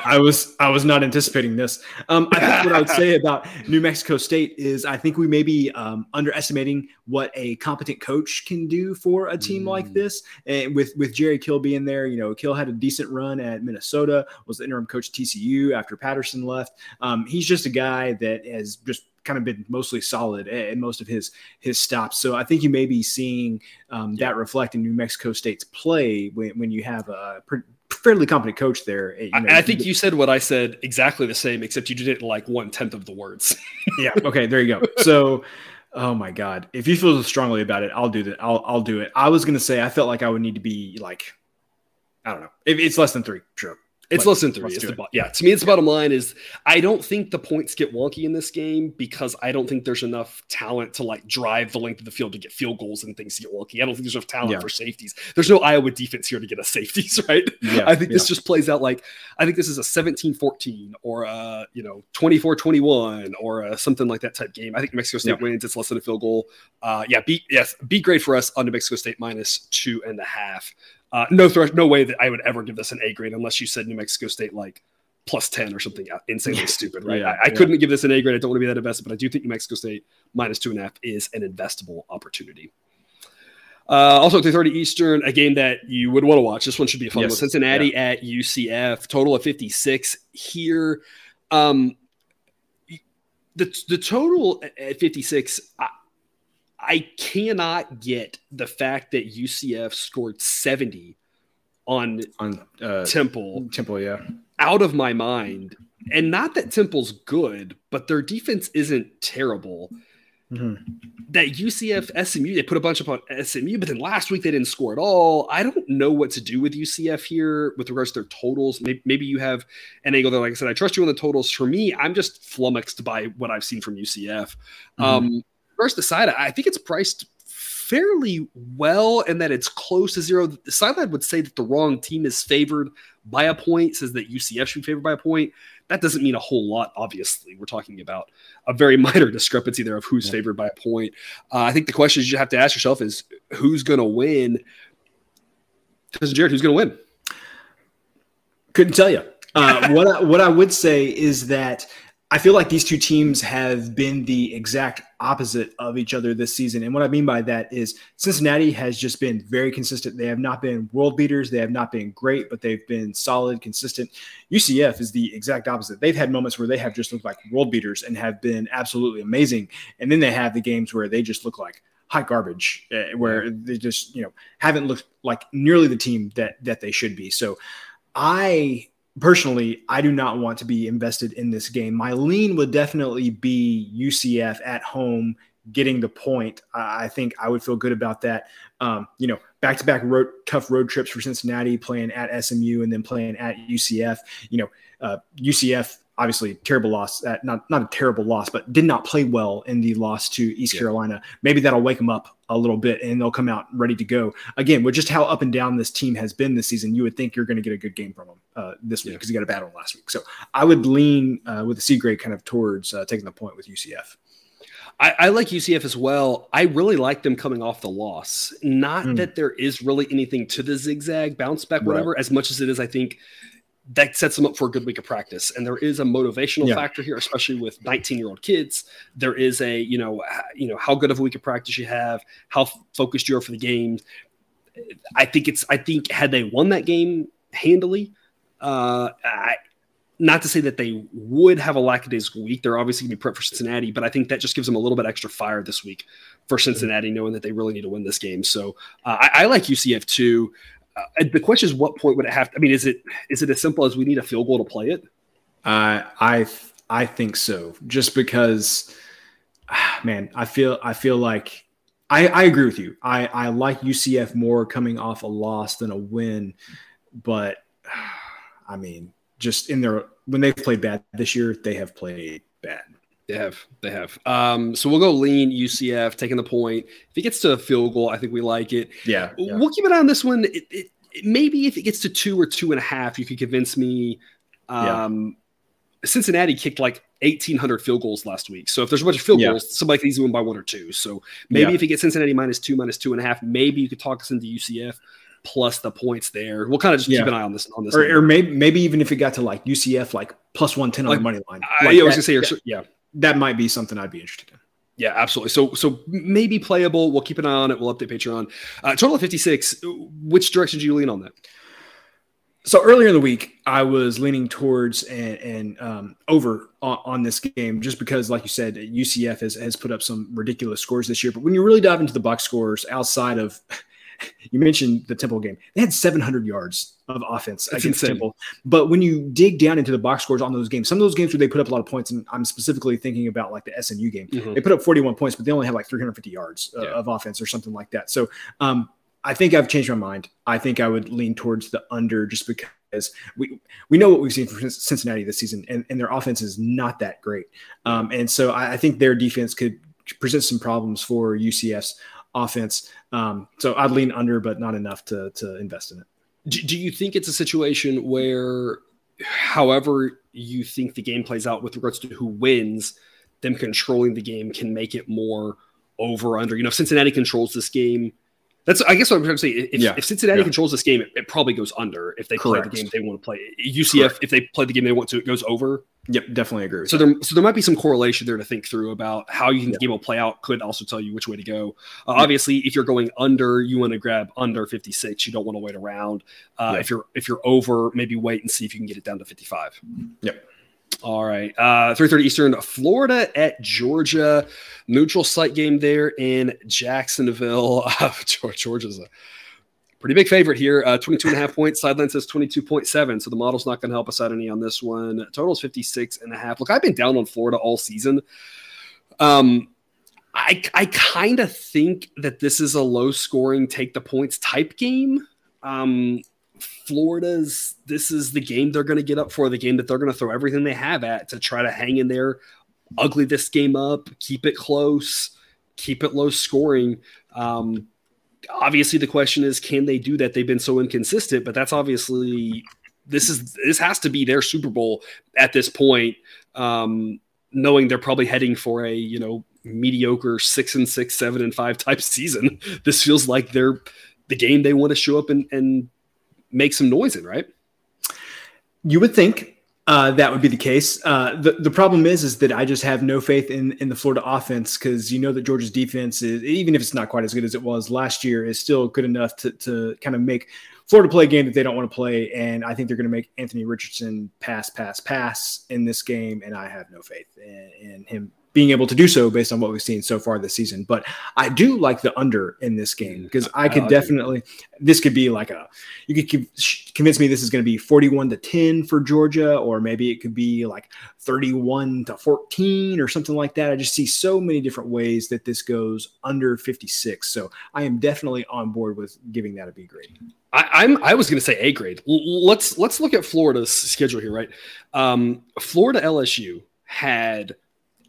I was I was not anticipating this. Um, I think what I would say about New Mexico State is I think we may be um, underestimating what a competent coach can do for a team mm. like this. And with with Jerry Kill being there, you know, Kill had a decent run at Minnesota, was the interim coach TCU after Patterson left. Um, he's just a guy that has just kind of been mostly solid in most of his his stops. So I think you may be seeing um, that reflect in New Mexico State's play when, when you have a fairly competent coach there. You know, I, think you said what I said exactly the same, except you did it like one tenth of the words. yeah. Okay. There you go. So. Oh my God! If you feel strongly about it, I'll do that. I'll I'll do it. I was gonna say I felt like I would need to be like, I don't know. If it's less than three, sure. It's less than three. It's the, yeah, to me, it's the bottom line is I don't think the points get wonky in this game because I don't think there's enough talent to like drive the length of the field to get field goals and things to get wonky. I don't think there's enough talent yeah. for safeties. There's no Iowa defense here to get a safeties, right? Yeah, I think this just plays out like I think this is a 17-14 or a you know 24-21 or a, something like that type game. I think Mexico State wins. It's less than a field goal. Uh, yeah, B yes, B grade for us on New Mexico State minus two and a half. Uh, no thresh, no way that I would ever give this an A grade unless you said New Mexico State like plus 10 or something insanely stupid, right? Yeah, I, I yeah. couldn't give this an A grade. I don't want to be that invested, but I do think New Mexico State minus two and a half is an investable opportunity. Uh, also, 2:30 Eastern, a game that you would want to watch. This one should be a fun yes. one. Cincinnati yeah. at UCF, total of 56 here. Um, the the total at 56. I, I cannot get the fact that UCF scored 70 on, on uh, Temple. Temple, yeah. Out of my mind. And not that Temple's good, but their defense isn't terrible. Mm-hmm. That UCF SMU, they put a bunch up on SMU, but then last week they didn't score at all. I don't know what to do with UCF here with regards to their totals. Maybe, maybe you have an angle there. Like I said, I trust you on the totals. For me, I'm just flummoxed by what I've seen from UCF. Mm-hmm. Um, first, the side, I think it's priced fairly well and that it's close to zero. The sideline would say that the wrong team is favored by a point, says that UCF should be favored by a point. That doesn't mean a whole lot, obviously. We're talking about a very minor discrepancy there of who's yeah. favored by a point. Uh, I think the question you have to ask yourself is who's going to win? Cousin Jared, who's going to win? Couldn't tell you. Uh, what I, what I would say is that I feel like these two teams have been the exact opposite of each other this season. And what I mean by that is Cincinnati has just been very consistent. They have not been world beaters, they have not been great, but they've been solid, consistent. UCF is the exact opposite. They've had moments where they have just looked like world beaters and have been absolutely amazing. And then they have the games where they just look like hot garbage, uh, where they just, you know, haven't looked like nearly the team that that they should be. So I personally, I do not want to be invested in this game. My lean would definitely be UCF at home getting the point. I think I would feel good about that. Um, you know, back to back road tough road trips for Cincinnati, playing at SMU and then playing at UCF. You know, uh, UCF obviously terrible loss at not not a terrible loss but did not play well in the loss to east yeah. carolina maybe that'll wake them up a little bit and they'll come out ready to go again with just how up and down this team has been this season you would think you're going to get a good game from them uh, this week because yeah. you got a bad one last week so i would lean uh, with the c grade kind of towards uh, taking the point with ucf I, I, like UCF as well. I really like them coming off the loss. Not mm. that there is really anything to the zigzag bounce back, whatever, right. as much as it is, I think that sets them up for a good week of practice. And there is a motivational yeah. factor here, especially with 19 year old kids. There is a, you know, you know, how good of a week of practice you have, how focused you are for the game. I think it's, I think had they won that game handily, uh, I, not to say that they would have a lackadaisical week. They're obviously going to be prepped for Cincinnati, but I think that just gives them a little bit extra fire this week for Cincinnati, knowing that they really need to win this game. So uh, I, I, like UCF too uh, the question is, what point would it have? To, I mean, is it is it as simple as we need a field goal to play it? Uh, I I think so. Just because, man, I feel I feel like I, I agree with you. I I like UCF more coming off a loss than a win, but I mean, just in their when they've played bad this year, they have played bad. They have. They have. Um, so we'll go lean UCF, taking the point. If it gets to a field goal, I think we like it. Yeah. yeah. We'll keep an eye on this one. It, it, maybe if it gets to two or two and a half, you could convince me. Um, yeah. Cincinnati kicked like 1,800 field goals last week. So if there's a bunch of field yeah. goals, somebody can easily win by one or two. So maybe if you get Cincinnati minus two, minus two and a half, maybe you could talk us into UCF plus the points there. We'll kind of just yeah. keep an eye on this on this. Or, or, maybe maybe even if it got to like UCF like plus one ten on the money line. Like I, I was gonna say, that, yeah, that might be something I'd be interested in. Yeah, absolutely. So so maybe playable. We'll keep an eye on it. We'll update Patreon. Uh, total of fifty six. Which direction do you lean on that? So earlier in the week, I was leaning towards and, and um, over on, on, this game just because, like you said, UCF has, has put up some ridiculous scores this year. But when you really dive into the box scores outside of you mentioned the Temple game. They had 700 yards of offense That's against insane. Temple. But when you dig down into the box scores on those games, some of those games where they put up a lot of points, and I'm specifically thinking about like the SMU game, mm-hmm. they put up 41 points, but they only had like 350 yards uh, yeah. of offense or something like that. So um, I think I've changed my mind. I think I would lean towards the under just because we we know what we've seen from Cincinnati this season, and, and their offense is not that great. Um, and so I, I think their defense could present some problems for UCF's offense. Um, so I'd lean under, but not enough to to invest in it. Do, do you think it's a situation where, however you think the game plays out with regards to who wins, them controlling the game can make it more over under? You know, if Cincinnati controls this game that's I guess what I'm trying to say. If, yeah. if Cincinnati yeah. controls this game, it, it, probably goes under. If they Correct. play the game they want to play, UCF Correct. if they play the game they want to, it goes over. Yep, definitely agree. so that. there, so there might be some correlation there to think through about how you think the game will play out. Could also tell you which way to go. Uh. Obviously, if you're going under, you want to grab under 56. You don't want to wait around. Uh, If you're if you're over, maybe wait and see if you can get it down to 55. Yep. All right. Uh 3:30 Eastern, Florida at Georgia. Neutral site game there in Jacksonville. Uh, Georgia's a pretty big favorite here. Uh 22 and a half points. Sideline says 22.7. So the model's not going to help us out any on this one. Total is 56 and a half. Look, I've been down on Florida all season. Um I I kind of think that this is a low scoring take the points type game. Um Florida's this is the game they're going to get up for, the game that they're going to throw everything they have at to try to hang in there, ugly this game up, keep it close, keep it low scoring. Um, obviously, the question is, can they do that? They've been so inconsistent, but that's obviously this is this has to be their Super Bowl at this point. Um, knowing they're probably heading for a you know mediocre six and six, seven and five type season, this feels like they're the game they want to show up and, and make some noise in, right? You would think uh, that would be the case. Uh, the the problem is is that I just have no faith in in the Florida offense because you know that Georgia's defense is even if it's not quite as good as it was last year is still good enough to to kind of make Florida play a game that they don't want to play, and I think they're going to make Anthony Richardson pass, pass, pass in this game, and I have no faith in, in him being able to do so based on what we've seen so far this season. But I do like the under in this game because I could definitely this could be like a you could convince me this is going to be 41 to 10 for Georgia or maybe it could be like 31 to 14 or something like that. I just see so many different ways that this goes under 56. So I am definitely on board with giving that a B grade. I, am I was going to say A grade. L- let's let's look at Florida's schedule here, right? Um, Florida LSU had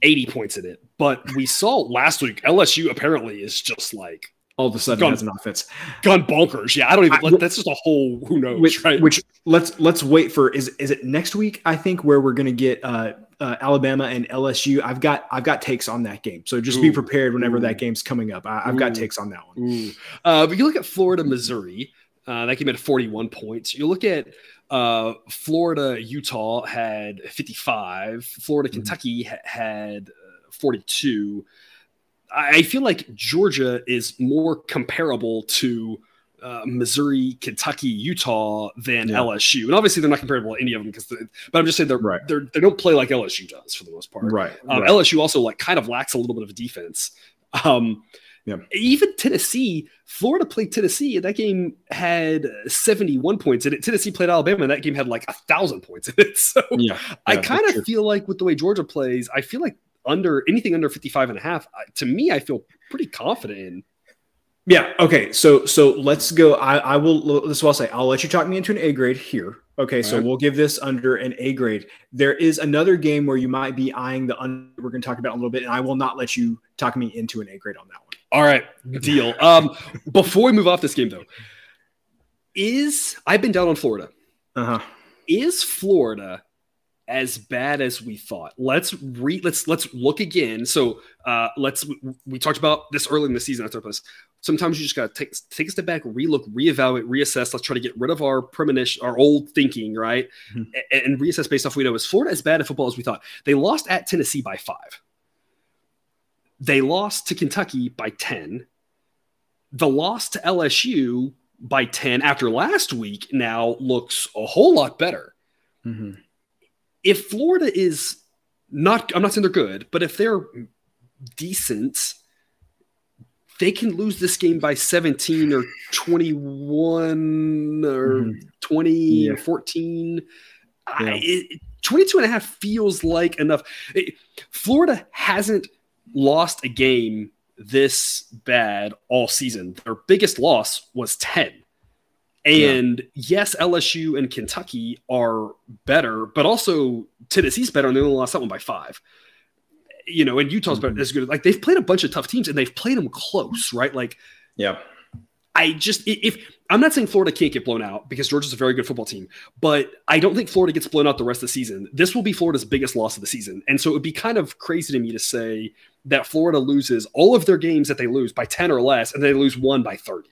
80 points in it. But we saw last week LSU apparently is just like all of a sudden gun, has an offense. Gun bonkers. Yeah, I don't even. I, that's just a whole who knows. Which, right? which let's let's wait for. Is is it next week? I think where we're going to get uh, uh, Alabama and LSU. I've got I've got takes on that game. So just Ooh. be prepared whenever Ooh. that game's coming up. I, have got takes on that one. Uh, but you look at Florida, Missouri. Uh, that came at 41 points. You look at uh, Florida, Utah had 55. Florida, mm-hmm. Kentucky ha- had 42. I feel like Georgia is more comparable to uh, Missouri, Kentucky, Utah than yeah. LSU, and obviously they're not comparable to any of them because. But I'm just saying they're, right. they're they don't play like LSU does for the most part. Right. Um, right. LSU also like kind of lacks a little bit of a defense. Um, yeah. Even Tennessee, Florida played Tennessee, and that game had 71 points in it. Tennessee played Alabama, and that game had like a thousand points in it. So yeah, yeah I kind of feel like with the way Georgia plays, I feel like under anything under 55 and a half, to me, I feel pretty confident in. Yeah. Okay. So so let's go. I, I will. This is what I'll say. I'll let you talk me into an A grade here. Okay. All so right. we'll give this under an A grade. There is another game where you might be eyeing the under. We're going to talk about a little bit, and I will not let you talk me into an A grade on that. All right. Deal. Um, before we move off this game, though, is I've been down on Florida. Uh huh. Is Florida as bad as we thought. Let's re let's let's look again. So uh let's we talked about this early in the season after this. Sometimes you just gotta take take a step back, relook, reevaluate, reassess. Let's try to get rid of our premonition, our old thinking, right? Mm-hmm. And, and, reassess based off we know is Florida as bad at football as we thought. They lost at Tennessee by five. They lost to Kentucky by 10. The loss to LSU by 10 after last week now looks a whole lot better. Mm-hmm if Florida is not, I'm not saying they're good, but if they're decent, they can lose this game by 17 or 21 or mm-hmm. 20 yeah. or 14. Yeah. I, it, 22 and a half feels like enough. It, Florida hasn't lost a game this bad all season. Their biggest loss was 10. And yeah. yes, LSU and Kentucky are better, but also Tennessee's better, and they only lost that one by five. You know, and Utah's mm-hmm. better as good. Like they've played a bunch of tough teams, and they've played them close, right? Like, yeah. I just if I'm not saying Florida can't get blown out because Georgia's a very good football team, but I don't think Florida gets blown out the rest of the season. This will be Florida's biggest loss of the season, and so it would be kind of crazy to me to say that Florida loses all of their games that they lose by 10 or less, and they lose one by 30.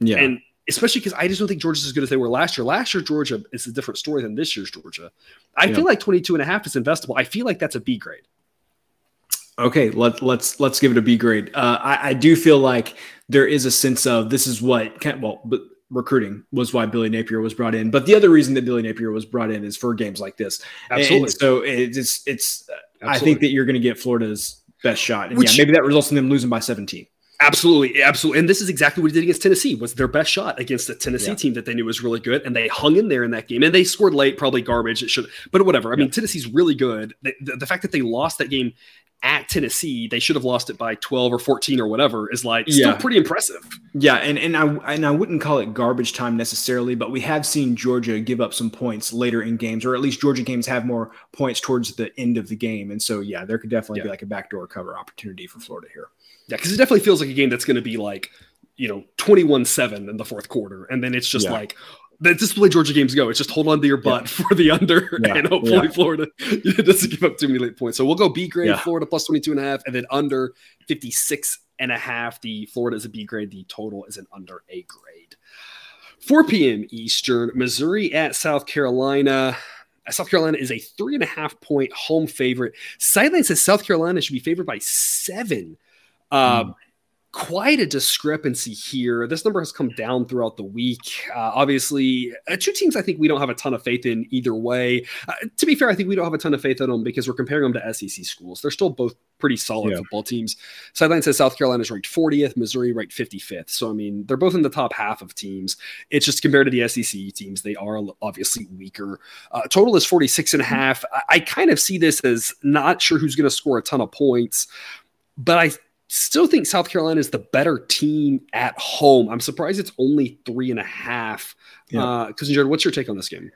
Yeah, and especially because I just don't think Georgia's as good as they were last year. Last year, Georgia is a different story than this year's Georgia. I yeah. feel like 22 and a half is investable. I feel like that's a B grade. Okay, let, let's let's give it a B grade. Uh, I, I, do feel like there is a sense of this is what well, but recruiting was why Billy Napier was brought in. But the other reason that Billy Napier was brought in is for games like this. Absolutely. And so it's it's. Absolutely. I think that you're going to get Florida's best shot, and Which, yeah, maybe that results in them losing by 17. Absolutely, absolutely, and this is exactly what he did against Tennessee. Was their best shot against the Tennessee yeah. team that they knew was really good, and they hung in there in that game. And they scored late, probably garbage. It should, but whatever. I yeah. mean, Tennessee's really good. The, the, the, fact that they lost that game at Tennessee, they should have lost it by twelve or fourteen or whatever, is like still pretty impressive. Yeah, and and I and I wouldn't call it garbage time necessarily, but we have seen Georgia give up some points later in games, or at least Georgia games have more points towards the end of the game, and so yeah, there could definitely be like a backdoor cover opportunity for Florida here. Yeah, because it definitely feels like a game that's going to be like, you know, 21 7 in the fourth quarter. And then it's just yeah. like, that's just the way Georgia games go. It's just hold on to your butt yeah. for the under, yeah. and hopefully Florida doesn't give up too many late points. So we'll go B grade, Florida plus 22 and a half, and then under 56 and a half. The Florida is a B grade. The total is an under A grade. 4 p.m. Eastern, Missouri at South Carolina. South Carolina is a three and a half point home favorite. Sideline says South Carolina should be favored by seven. Uh, mm. Quite a discrepancy here. This number has come down throughout the week. Uh, obviously, uh, two teams I think we don't have a ton of faith in either way. Uh, to be fair, I think we don't have a ton of faith in them because we're comparing them to SEC schools. They're still both pretty solid yeah. football teams. Sideline says South Carolina is ranked 40th, Missouri ranked 55th. So, I mean, they're both in the top half of teams. It's just compared to the SEC teams, they are obviously weaker. Uh, total is 46 and a half. I, I kind of see this as not sure who's going to score a ton of points, but I still think South Carolina is the better team at home. I'm surprised it's only three and a half. Because, yeah. uh, Jared, what's your take on this game?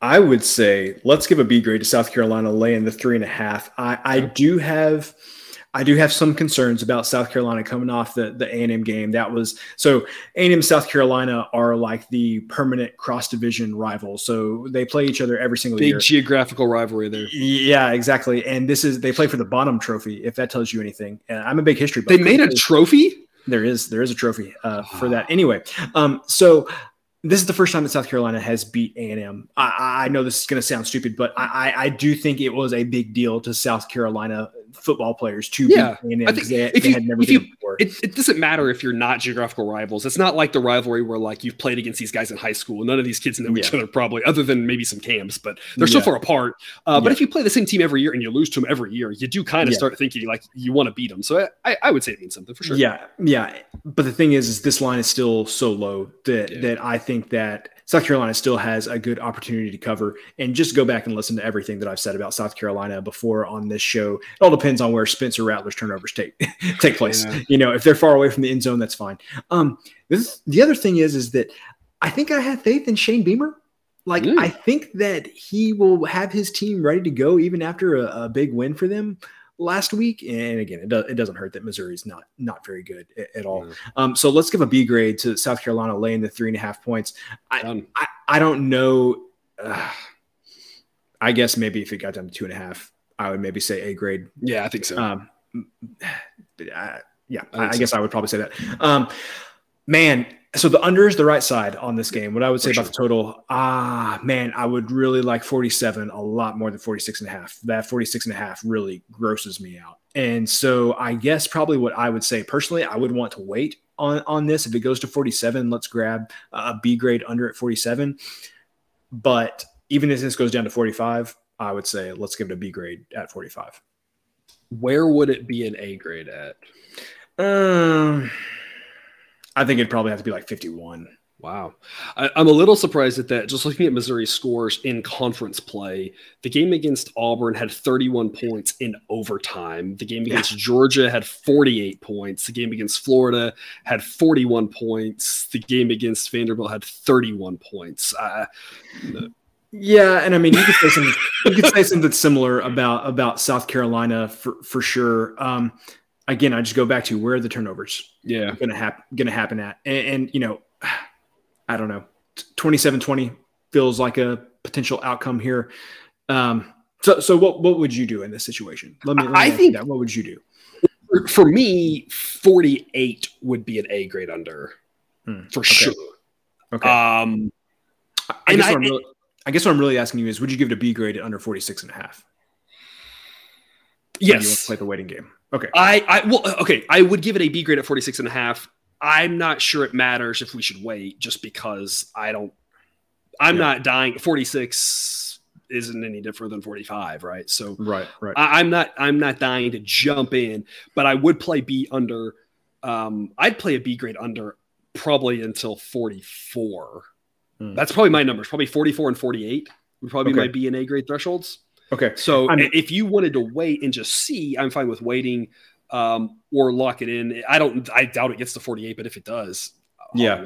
I would say let's give a B grade to South Carolina, laying the three and a half. I, I do have – I do have some concerns about South Carolina coming off the the A and M game. That was so A and M South Carolina are like the permanent cross division rivals. So they play each other every single Big year. Big geographical rivalry there. Yeah, exactly. And this is they play for the Bonham Trophy. If that tells you anything, and I'm a big history. Buff. They made a trophy. There is there is a trophy uh, for that. Anyway, um, so this is the first time that South Carolina has beat A&M. I, I know this is going to sound stupid, but I, I, do think it was a big deal to South Carolina football players to yeah, beat A&M. I think they, if they you, if you, it, it, doesn't matter if you're not geographical rivals. It's not like the rivalry where like you've played against these guys in high school. None of these kids know yeah. each other probably, other than maybe some camps, but they're yeah. so far apart. Uh, but if you play the same team every year and you lose to them every year, you do kind of start thinking like you want to beat them. So I, I, would say it means something for sure. Yeah, yeah. But the thing is, is this line is still so low that that I think that South Carolina still has a good opportunity to cover. And just go back and listen to everything that I've said about South Carolina before on this show. It all depends on where Spencer Rattler's turnovers take take place. Yeah. You know, if they're far away from the end zone, that's fine. Um, this the other thing is is that I think I have faith in Shane Beamer. Like mm. I think that he will have his team ready to go even after a, a big win for them last week. And again, it, do, it doesn't hurt that Missouri's not not very good at, at all. Um, so let's give a B grade to South Carolina laying the three and a half points. I um, I, I, don't know. Uh, I guess maybe if it got down to two and a half, I would maybe say A grade. Yeah, I think so. Um, I, yeah, I, I guess I would probably say that. Um, man, so the under is the right side on this game. What I would say about the total, ah, man, I would really like 47 a lot more than 46 and a half. That 46 and a half really grosses me out. And so I guess probably what I would say personally, I would want to wait on, on this. If it goes to 47, let's grab a B grade under at 47. But even if this goes down to 45, I would say let's give it a B grade at 45. Where would it be an A grade at? Um, I think it'd probably have to be like 51. Wow. I, am a little surprised at that. Just looking at Missouri's scores in conference play, the game against Auburn had 31 points in overtime. The game against yeah. Georgia had 48 points. The game against Florida had 41 points. The game against Vanderbilt had 31 points. Uh, yeah, and I mean you could say something you could say something similar about about South Carolina for for sure. Um, again, I just go back to where are the turnovers? Yeah, going to happen. Going to happen at, and, and, you know, I don't know, 27-20 feels like a potential outcome here. Um, so, so what what would you do in this situation? Let me. Let me I think that. What would you do? For me, forty-eight would be an A grade under, hmm. for okay. sure. Okay. Um, I guess, I, really, I guess what I'm really asking you is, would you give it a B grade at under 46 and a half? Yes. play the waiting game. Okay. I, I well okay, I would give it a B grade at 46 and a half. I'm not sure it matters if we should wait just because I don't I'm yeah. not dying 46 isn't any different than 45, right? So right, right. I, am not I'm not dying to jump in, but I would play B under um I'd play a B grade under probably until 44. Hmm. That's probably my numbers, probably 44 and 48 would probably okay. be my B and A grade thresholds. Okay. So I'm, if you wanted to wait and just see, I'm fine with waiting um, or lock it in. I don't. I doubt it gets to 48, but if it does, yeah.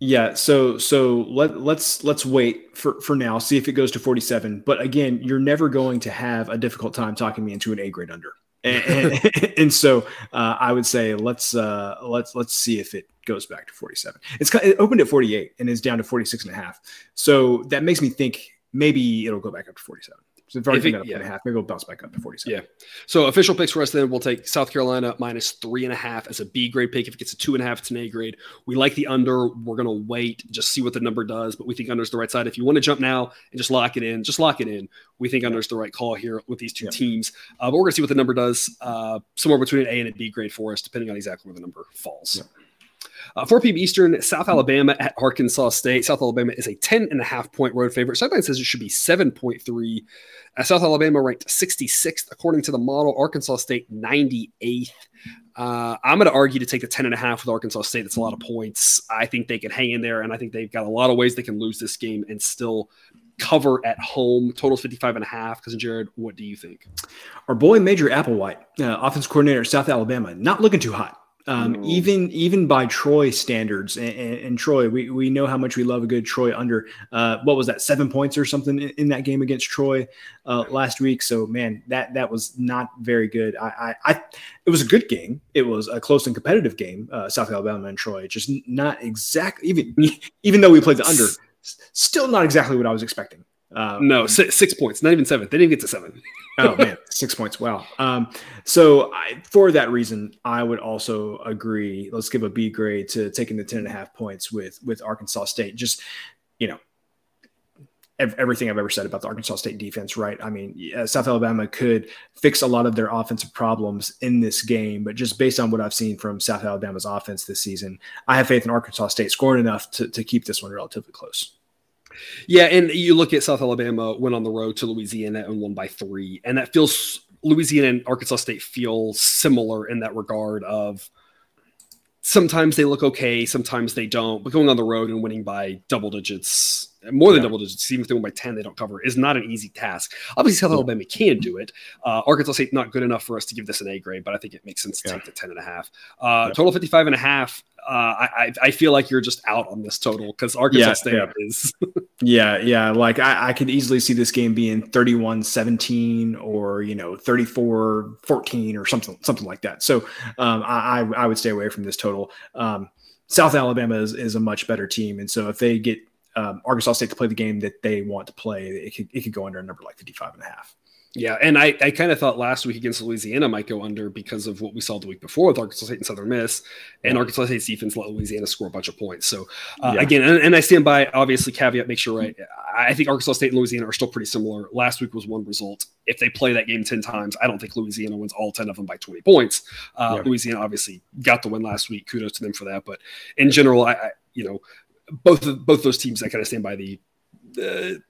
Yeah, so so let let's let's wait for for now, see if it goes to 47. But again, you're never going to have a difficult time talking me into an A grade under. And, and, and so uh, I would say let's uh, let's let's see if it goes back to 47. It's it opened at 48 and is down to 46 and a half. So that makes me think maybe it'll go back up to 47. So they've already up yeah. and a half. Maybe we'll bounce back up to 47. Yeah. So official picks for us then we'll take South Carolina minus three and a half as a B grade pick. If it gets a two and a half, it's an A grade. We like the under. We're gonna wait, just see what the number does, but we think under's the right side. If you want to jump now and just lock it in, just lock it in. We think under's the right call here with these two yeah. teams. Uh, but we're gonna see what the number does. Uh, somewhere between an A and a B grade for us, depending on exactly where the number falls. Yeah. Uh, 4 p.m. Eastern, South Alabama at Arkansas State. South Alabama is a 10 and a half point road favorite. Sideline says it should be 7.3. Uh, South Alabama ranked 66th according to the model. Arkansas State 98th. Uh, I'm going to argue to take the 10 and a half with Arkansas State. That's a lot of points. I think they can hang in there, and I think they've got a lot of ways they can lose this game and still cover at home. Totals 55 and a half. Cousin Jared, what do you think? Our boy Major Applewhite, uh, offense coordinator at South Alabama, not looking too hot. Um, even even by Troy standards, and, and, and, Troy, we, we know how much we love a good Troy under. Uh, what was that, seven points or something in, in that game against Troy uh, last week? So man, that that was not very good. I, I, I, it was a good game. It was a close and competitive game. Uh, South Alabama and Troy, just not exactly even even though we played the under, still not exactly what I was expecting. Um, no, six, six, points, not even seven. They didn't get to seven. oh man, six points. Wow. Um, so I, for that reason, I would also agree. Let's give a B grade to taking the 10 and a half points with, with Arkansas State. Just, you know, everything I've ever said about the Arkansas State defense, right? I mean, South Alabama could fix a lot of their offensive problems in this game, but just based on what I've seen from South Alabama's offense this season, I have faith in Arkansas State scoring enough to, to keep this one relatively close. Yeah, and you look at South Alabama went on the road to Louisiana and won by three, and that feels Louisiana and Arkansas State feel similar in that regard of sometimes they look okay, sometimes they don't. But going on the road and winning by double digits, more than yeah. double digits, even if they win by 10, they don't cover, is not an easy task. Obviously, South Alabama can do it. Uh, Arkansas State, not good enough for us to give this an A grade, but I think it makes sense to yeah. take the 10 and a half. Uh, yeah. Total 55 and a half. Uh, I, I feel like you're just out on this total because Arkansas State is. yeah, yeah. Like I, I could easily see this game being 31 17 or, you know, 34 14 or something, something like that. So um, I, I would stay away from this total. Um, South Alabama is, is a much better team. And so if they get um, Arkansas State to play the game that they want to play, it could, it could go under a number like 55 and a half. Yeah, and I, I kind of thought last week against Louisiana might go under because of what we saw the week before with Arkansas State and Southern Miss, and Arkansas State's defense let Louisiana score a bunch of points. So uh, yeah. again, and, and, I stand by obviously caveat, make sure right. I think Arkansas State and Louisiana are still pretty similar. Last week was one result. If they play that game ten times, I don't think Louisiana wins all ten of them by twenty points. Uh, yeah. Louisiana obviously got the win last week. Kudos to them for that. But in general, I, I you know both of, both those teams, I kind of stand by the. Uh,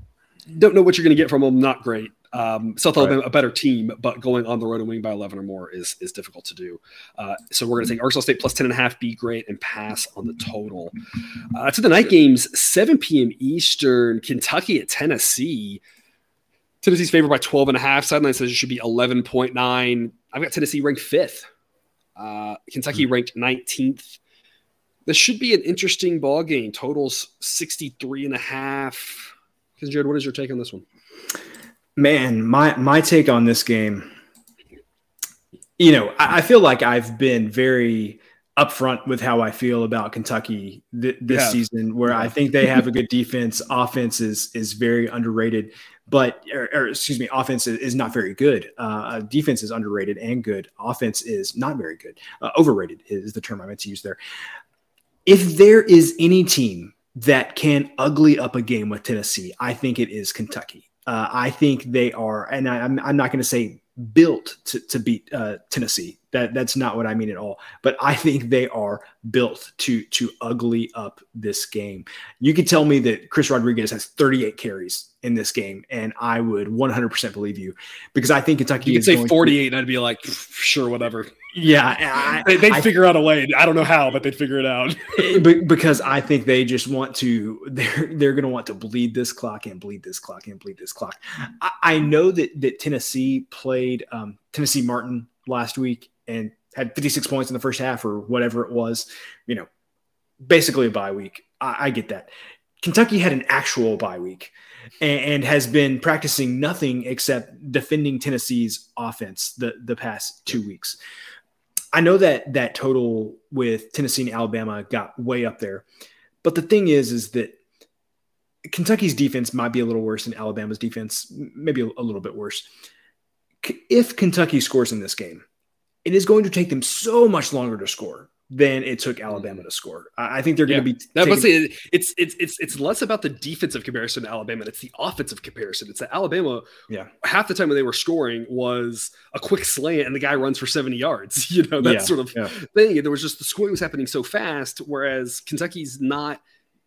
don't know what you're going to get from them. Not great. Um, South Alabama, right. a better team, but going on the road and winning by 11 or more is is difficult to do. Uh, so we're going to take Arkansas State plus 10 and a half, be great, and pass on the total. Uh, to the night games, 7 p.m. Eastern, Kentucky at Tennessee. Tennessee's favored by 12 and a half. Sideline says it should be 11.9. I've got Tennessee ranked fifth. Uh, Kentucky hmm. ranked 19th. This should be an interesting ball game. Totals 63 and a half. Cousin Jared, what is your take on this one? Man, my my take on this game, you know, I, I feel like I've been very upfront with how I feel about Kentucky th- this yeah. season, where. I think they have a good defense. Offense is is very underrated, but or, or excuse me, offense is, is not very good. Uh, defense is underrated and good. Offense is not very good. Uh, overrated is the term I meant to use there. If there is any team that can ugly up a game with Tennessee, I think it is Kentucky. Uh, I think they are, and I, am I'm, I'm not going to say built to, to beat uh, Tennessee. That that's not what I mean at all. But I think they are built to to ugly up this game. You could tell me that Chris Rodriguez has 38 carries in this game, and I would 100% believe you because I think Kentucky. You could say 48, to, and I'd be like, sure, whatever. Yeah, I, they, would figure out a way. I don't know how, but they'd figure it out. because I think they just want to. They're they're going to want to bleed this clock and bleed this clock and bleed this clock. I, I know that that Tennessee played um, Tennessee Martin last week and had 56 points in the first half or whatever it was. You know, basically a bye week. I, I get that. Kentucky had an actual bye week and, and, has been practicing nothing except defending Tennessee's offense the the past two weeks. I know that that total with Tennessee and Alabama got way up there, but the thing is, is that Kentucky's defense might be a little worse than Alabama's defense, maybe a, a little bit worse. If Kentucky scores in this game, it is going to take them so much longer to score than it took Alabama to score. I think they're going to be. Taking- I say it's it's it's it's less about the defensive comparison to Alabama. It's the offensive comparison. It's that Alabama. Yeah. Half the time when they were scoring was a quick slant and the guy runs for seventy yards. You know that yeah. sort of yeah. thing. There was just the scoring was happening so fast, whereas Kentucky's not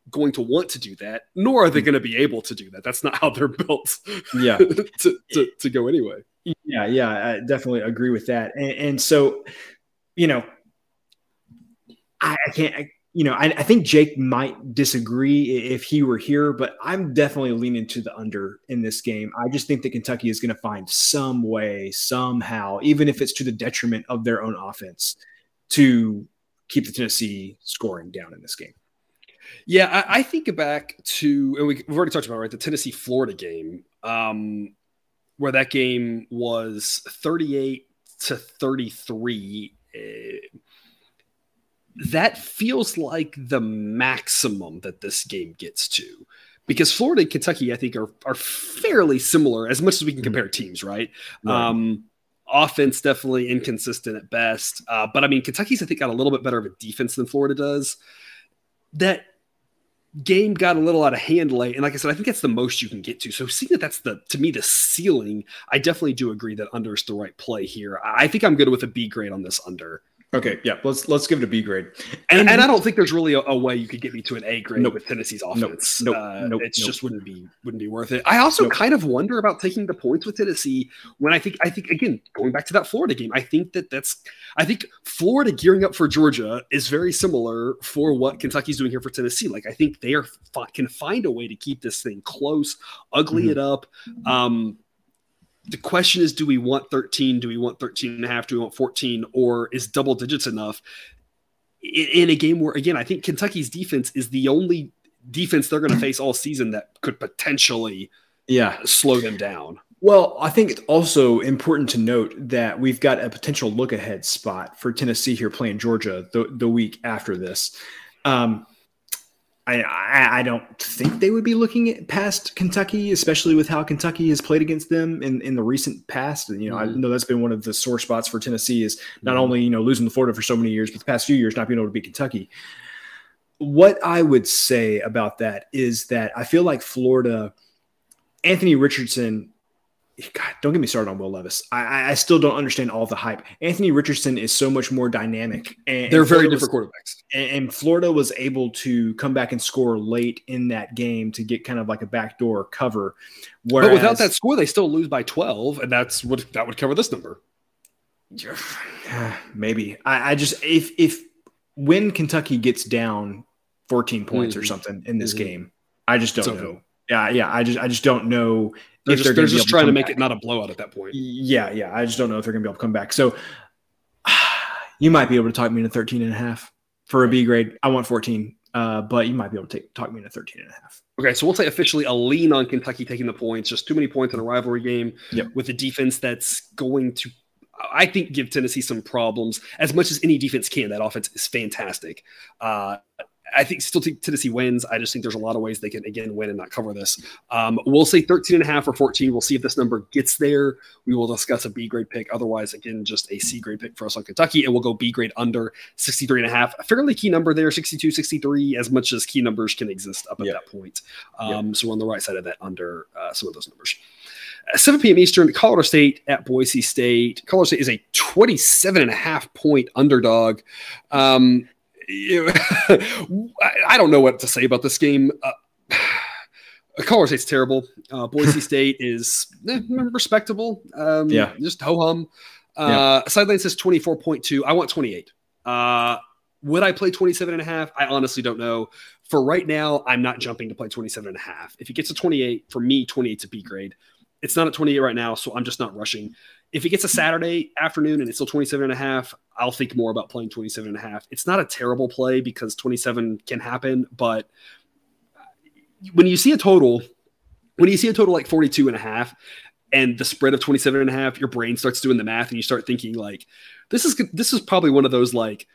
going to want to do that, nor are they mm. going to be able to do that. That's not how they're built. Yeah. to, to to go anyway. Yeah, yeah, I definitely agree with that. And, and so, you know, I, I can't. I, you know, I, I, think Jake might disagree if he were here, but I'm definitely leaning to the under in this game. I just think that Kentucky is going to find some way, somehow, even if it's to the detriment of their own offense, to keep the Tennessee scoring down in this game. Yeah, I, I think back to, and we, have already talked about right the Tennessee Florida game, um, where that game was 38 to 33. Uh, that feels like the maximum that this game gets to because Florida and Kentucky, I think, are are fairly similar as much as we can mm-hmm. compare teams, right? right. Um, offense definitely inconsistent at best, uh, but I mean, Kentucky's I think got a little bit better of a defense than Florida does. That game got a little out of hand late, and like I said, I think that's the most you can get to. So seeing that that's the to me the ceiling, I definitely do agree that under is the right play here. I think I'm good with a B grade on this under. Okay, yeah, let's let's give it a B grade. And, and I don't think there's really a, a, way you could get me to an A grade nope. with Tennessee's offense. Nope, uh, nope it just wouldn't be wouldn't be worth it. I also kind of wonder about taking the points with Tennessee when I think I think again going back to that Florida game. I think that that's I think Florida gearing up for Georgia is very similar for what Kentucky's doing here for Tennessee. Like I think they are can find a way to keep this thing close, ugly mm-hmm. it up. Um, the question is do we want 13 do we want 13 and a half? Do we want 14 or is double digits enough? In, in a game where again i think kentucky's defense is the only defense they're going to face all season that could potentially yeah. slow them down. Well, I think it's also important to note that we've got a potential look ahead spot for Tennessee here playing Georgia the, the week after this. Um, I, I don't think they would be looking at past Kentucky, especially with how Kentucky has played against them in, in the recent past. And, you know, mm-hmm. I know that's been one of the sore spots for Tennessee is not mm-hmm. only, you know, losing to Florida for so many years, but the past few years not being able to beat Kentucky. What I would say about that is that I feel like Florida, Anthony Richardson God, don't get me started on Will Levis. I, I still don't understand all the hype. Anthony Richardson is so much more dynamic. And, They're very different was, quarterbacks. And, and, Florida was able to come back and score late in that game to get kind of like a backdoor cover. Whereas, but without that score, they still lose by 12, and that's what that would cover this number. Maybe. I, I just if if when Kentucky gets down 14 points mm-hmm. or something in this mm-hmm. game, I just don't know. Yeah, yeah. I just I just don't know they're just, they're, they're just trying to, to make back. it not a blowout at that point. Yeah, yeah. I just don't know if they're going to be able to come back. So you might be able to talk me into 13 and a half for a B grade. I want 14, uh, but you might be able to take, talk me into 13 and a half. Okay, so we'll say officially a lean on Kentucky taking the points. Just too many points in a rivalry game yep. with a defense that's going to, I think, give Tennessee some problems as much as any defense can. That offense is fantastic. Uh, I think still Tennessee wins. I just think there's a lot of ways they can again win and not cover this. Um, we'll say 13 and a half or 14. We'll see if this number gets there. We will discuss a B grade pick. Otherwise, again, just a C grade pick for us on Kentucky. And we'll go B grade under 63 and a half. A fairly key number there, 62, 63, as much as key numbers can exist up at yeah. that point. Um, yeah. So we're on the right side of that under uh, some of those numbers. 7 p.m. Eastern, Colorado State at Boise State. Colorado State is a 27 and a half point underdog. Um, I don't know what to say about this game. Uh, Colorado State's terrible. Uh, Boise State is eh, respectable. Um, yeah, just ho hum. Uh, yeah. Sideline says 24.2. I want 28. Uh, would I play 27 and a half? I honestly don't know. For right now, I'm not jumping to play 27 and a half. If it gets to 28, for me, 28 is a B grade. It's not at 28 right now, so I'm just not rushing. If it gets a Saturday afternoon and it's still 27 and a half, I'll think more about playing 27 and a half. It's not a terrible play because 27 can happen, but when you see a total, when you see a total like 42 and a half and the spread of 27 and a half, your brain starts doing the math and you start thinking like this is this is probably one of those like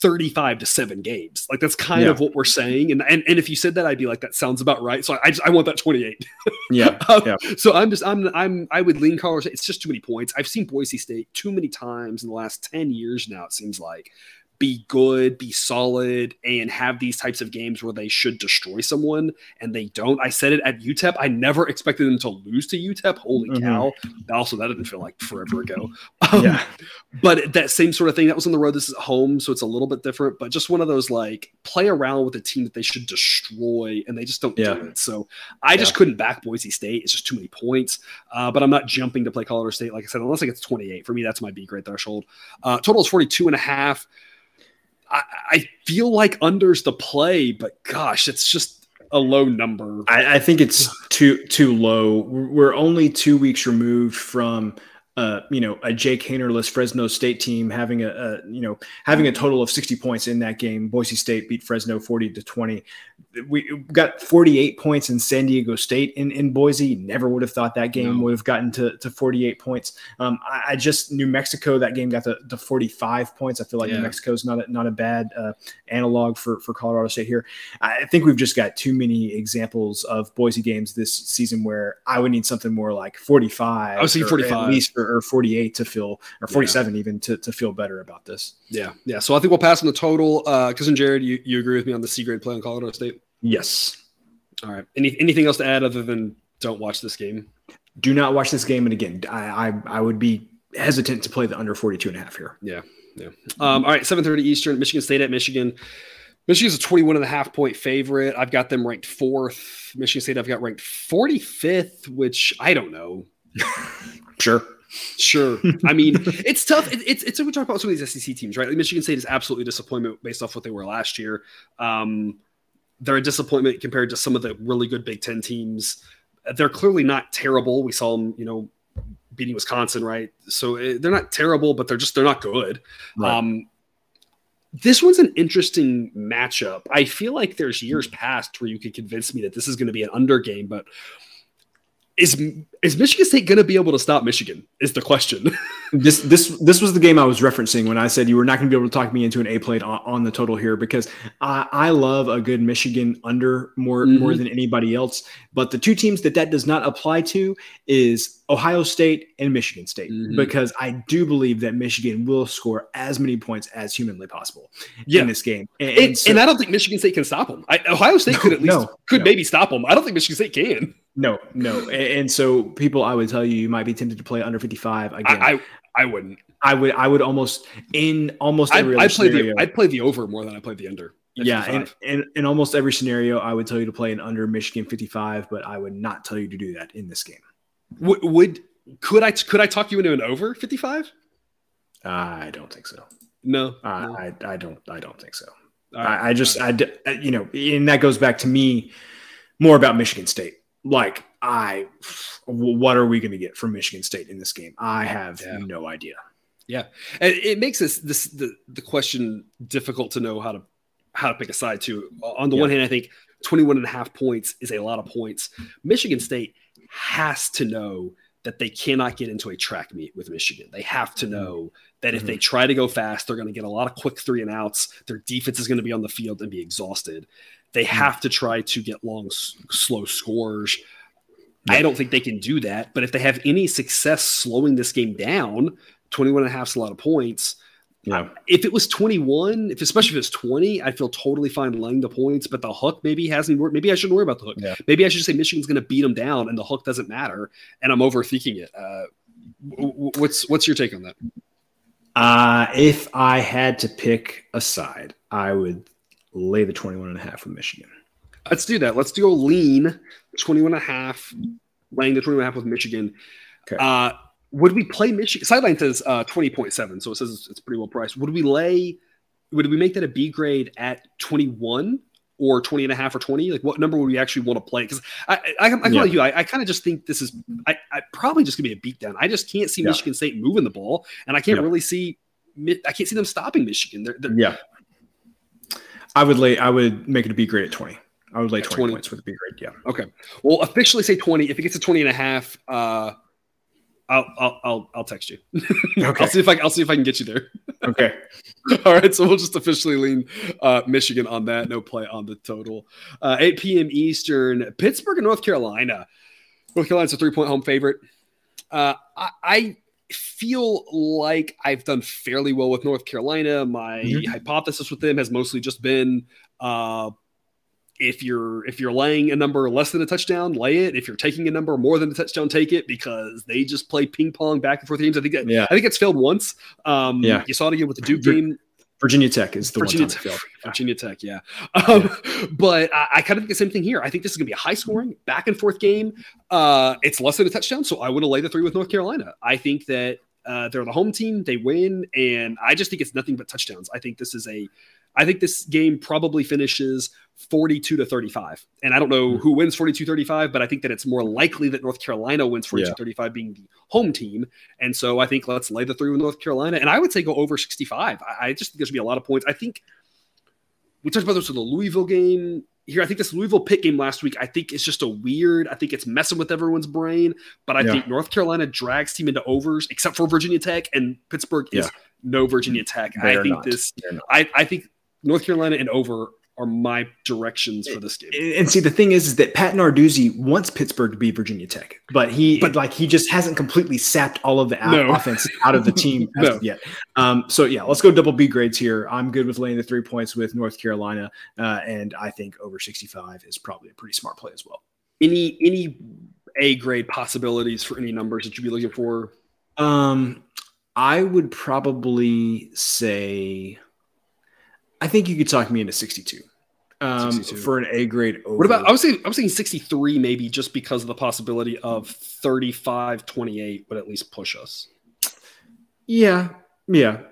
35 to 7 games. Like that's kind yeah. of what we're saying. And, and and if you said that, I'd be like, that sounds about right. So I just I want that 28. yeah. um, yeah. So I'm just I'm I'm I would lean Colorado. It's just too many points. I've seen Boise State too many times in the last 10 years now, it seems like be good, be solid, and have these types of games where they should destroy someone and they don't. I said it at UTEP. I never expected them to lose to UTEP. Holy mm-hmm. cow. Also, that didn't feel like forever ago. Um, yeah. But that same sort of thing, that was on the road. This is at home, so it's a little bit different, but just one of those like play around with a team that they should destroy and they just don't yeah. do it. So I just yeah. couldn't back Boise State. It's just too many points. Uh, but I'm not jumping to play Colorado State, like I said, unless it gets 28. For me, that's my B grade threshold. Uh, total is 42 and a half. I, feel like unders the play, but gosh, it's just a low number. I, I think it's too too low. We're only two weeks removed from uh, you know, a Jake Haenerless Fresno State team having a, a, you know having a total of 60 points in that game. Boise State beat Fresno 40 to 20 we got 48 points in San Diego State in, in Boise. Never would have thought that game no. would have gotten to, to 48 points. Um, I, I, just New Mexico that game got to, to 45 points. I feel like yeah. New Mexico is not a, not a bad uh, analog for for Colorado State here. I think we've just got too many examples of Boise games this season where I would need something more like 45. I was 45 at least or, or 48 to feel or 47 yeah. even to, to feel better about this. Yeah, yeah. So I think we'll pass on the total. Uh, cousin Jared, you, you agree with me on the C grade play on Colorado State? Yes. All right. Any, anything else to add other than don't watch this game? Do not watch this game. And again, I, I, I would be hesitant to play the under 42 and a half here. Yeah. Yeah. Um, all right, 7:30 Eastern, Michigan State at Michigan. Michigan's a 21 and a half point favorite. I've got them ranked fourth. Michigan State, I've got ranked 45th, which I don't know. sure. Sure. I mean, it's tough. It, it's it's we talk about some of these SEC teams, right? Like Michigan State is absolutely disappointment based off what they were last year. Um, they're a disappointment compared to some of the really good Big Ten teams. They're clearly not terrible. We saw them, you know, beating Wisconsin, right? So eh, they're not terrible, but they're just they're not good. Right. Um, this one's an interesting matchup. I feel like there's years past where you could convince me that this is going to be an under game, but is is Michigan State going to be able to stop Michigan? Is the question. this this this was the game I was referencing when I said you were not going to be able to talk me into an A plate on, on, the total here because I, I love a good Michigan under more mm-hmm. more than anybody else. But the two teams that that does not apply to is Ohio State and Michigan State mm-hmm. because I do believe that Michigan will score as many points as humanly possible yeah. in this game. And, and, so, and, I don't think Michigan State can stop them. I, Ohio State no, could at least no, could no. maybe stop them. I don't think Michigan State can. No, no. And so people, I would tell you, you might be tempted to play under 55 again. I, I, I wouldn't. I would, I would almost in almost every I, I'd play scenario, the, I'd play the over more than I play the under. Yeah, and, and in almost every scenario, I would tell you to play an under Michigan 55, but I would not tell you to do that in this game. Would, would could I could I talk you into an over 55? I don't think so. No, uh, no. I, I don't I don't think so. Right. I, I, just I you know, and that goes back to me more about Michigan State like I, what are we going to get from Michigan State in this game? I have yeah. no idea. Yeah, and it makes this this the the question difficult to know how to how to pick a side too. On the yeah. one hand, I think 21 and a half points is a lot of points. Michigan State has to know that they cannot get into a track meet with Michigan. They have to mm-hmm. know that if mm-hmm. they try to go fast, they're going to get a lot of quick three and outs. Their defense is going to be on the field and be exhausted. They hmm. have to try to get long, slow scores. Yeah. I don't think they can do that. But if they have any success slowing this game down, 21 and a half is a lot of points. Yeah. If it was 21, if especially if it's 20, I feel totally fine laying the points, but the hook maybe hasn't worked. Maybe I shouldn't worry about the hook. Yeah. Maybe I should say Michigan's going to beat them down and the hook doesn't matter. And I'm overthinking it. Uh, what's what's your take on that? Uh, if I had to pick a side, I would lay the 21 and a half with Michigan. Let's do that. Let's do a lean 21 and a half, laying the 21 and a half with Michigan. Okay. Uh, would we play Michigan? Sideline says uh, 20.7, so it says it's pretty well priced. Would we lay, would we make that a B grade at 21 or 20 and a half or 20? Like what number would we actually want to play? Because I, I, I, I yeah. you, I, I kind of just think this is, I, I probably just gonna be a beatdown. I just can't see yeah. Michigan State moving the ball, and I can't yeah. really see, I can't see them stopping Michigan. They're, they're, yeah. I would lay. I would make it a B grade at twenty. I would lay 20, 20, points for the B grade. Yeah. Okay. Well, officially say 20. If it gets to 20 and a half, uh, I'll, I'll, I'll, I'll text you. okay. I'll see if I, I'll see if I can get you there. okay. All right. So we'll just officially lean uh, Michigan on that. No play on the total. Uh, 8 p.m. Eastern, Pittsburgh and North Carolina. North Carolina's a three point home favorite. Uh, I, I feel like I've done fairly well with North Carolina. My mm-hmm. hypothesis with them has mostly just been uh, if you're if you're laying a number less than a touchdown, lay it. If you're taking a number more than a touchdown, take it because they just play ping pong back and forth games. I think that, yeah. I think it's failed once. Um, yeah, you saw it again with the Duke game. Virginia Tech is the Virginia one Tech, Virginia Tech, yeah. Um, yeah. But I, I, kind of think the same thing here. I think this is going to be a high scoring, back and forth game. Uh, it's less than a touchdown, so I would have laid the three with North Carolina. I think that uh, they're the home team, they win, and I just think it's nothing but touchdowns. I think this is a I think this game probably finishes 42 to 35. And I don't know hmm. who wins 42 35, but I think that it's more likely that North Carolina wins 42 yeah. 35 being the home team. And so I think let's lay the three with North Carolina. And I would say go over 65. I, I just think there should be a lot of points. I think we talked about this with the Louisville game here. I think this Louisville pick game last week, I think it's just a weird, I think it's messing with everyone's brain. But I yeah. think North Carolina drags team into overs, except for Virginia Tech, and Pittsburgh is no Virginia Tech. They I think not. this, I, I think North Carolina and over are my directions for this game. And see, the thing is, is that Pat Narduzzi wants Pittsburgh to be Virginia Tech, but he, but like, he just hasn't completely sapped all of the no. offense out of the team no. yet. Um, so yeah, let's go double B grades here. I'm good with laying the three points with North Carolina, uh, and I think over 65 is probably a pretty smart play as well. Any any A grade possibilities for any numbers that you'd be looking for? Um, I would probably say, I think you could talk me into 62. Um, 62. for an A grade over. What about I was saying I was saying 63 maybe just because of the possibility of 35 28 would at least push us. Yeah. Yeah.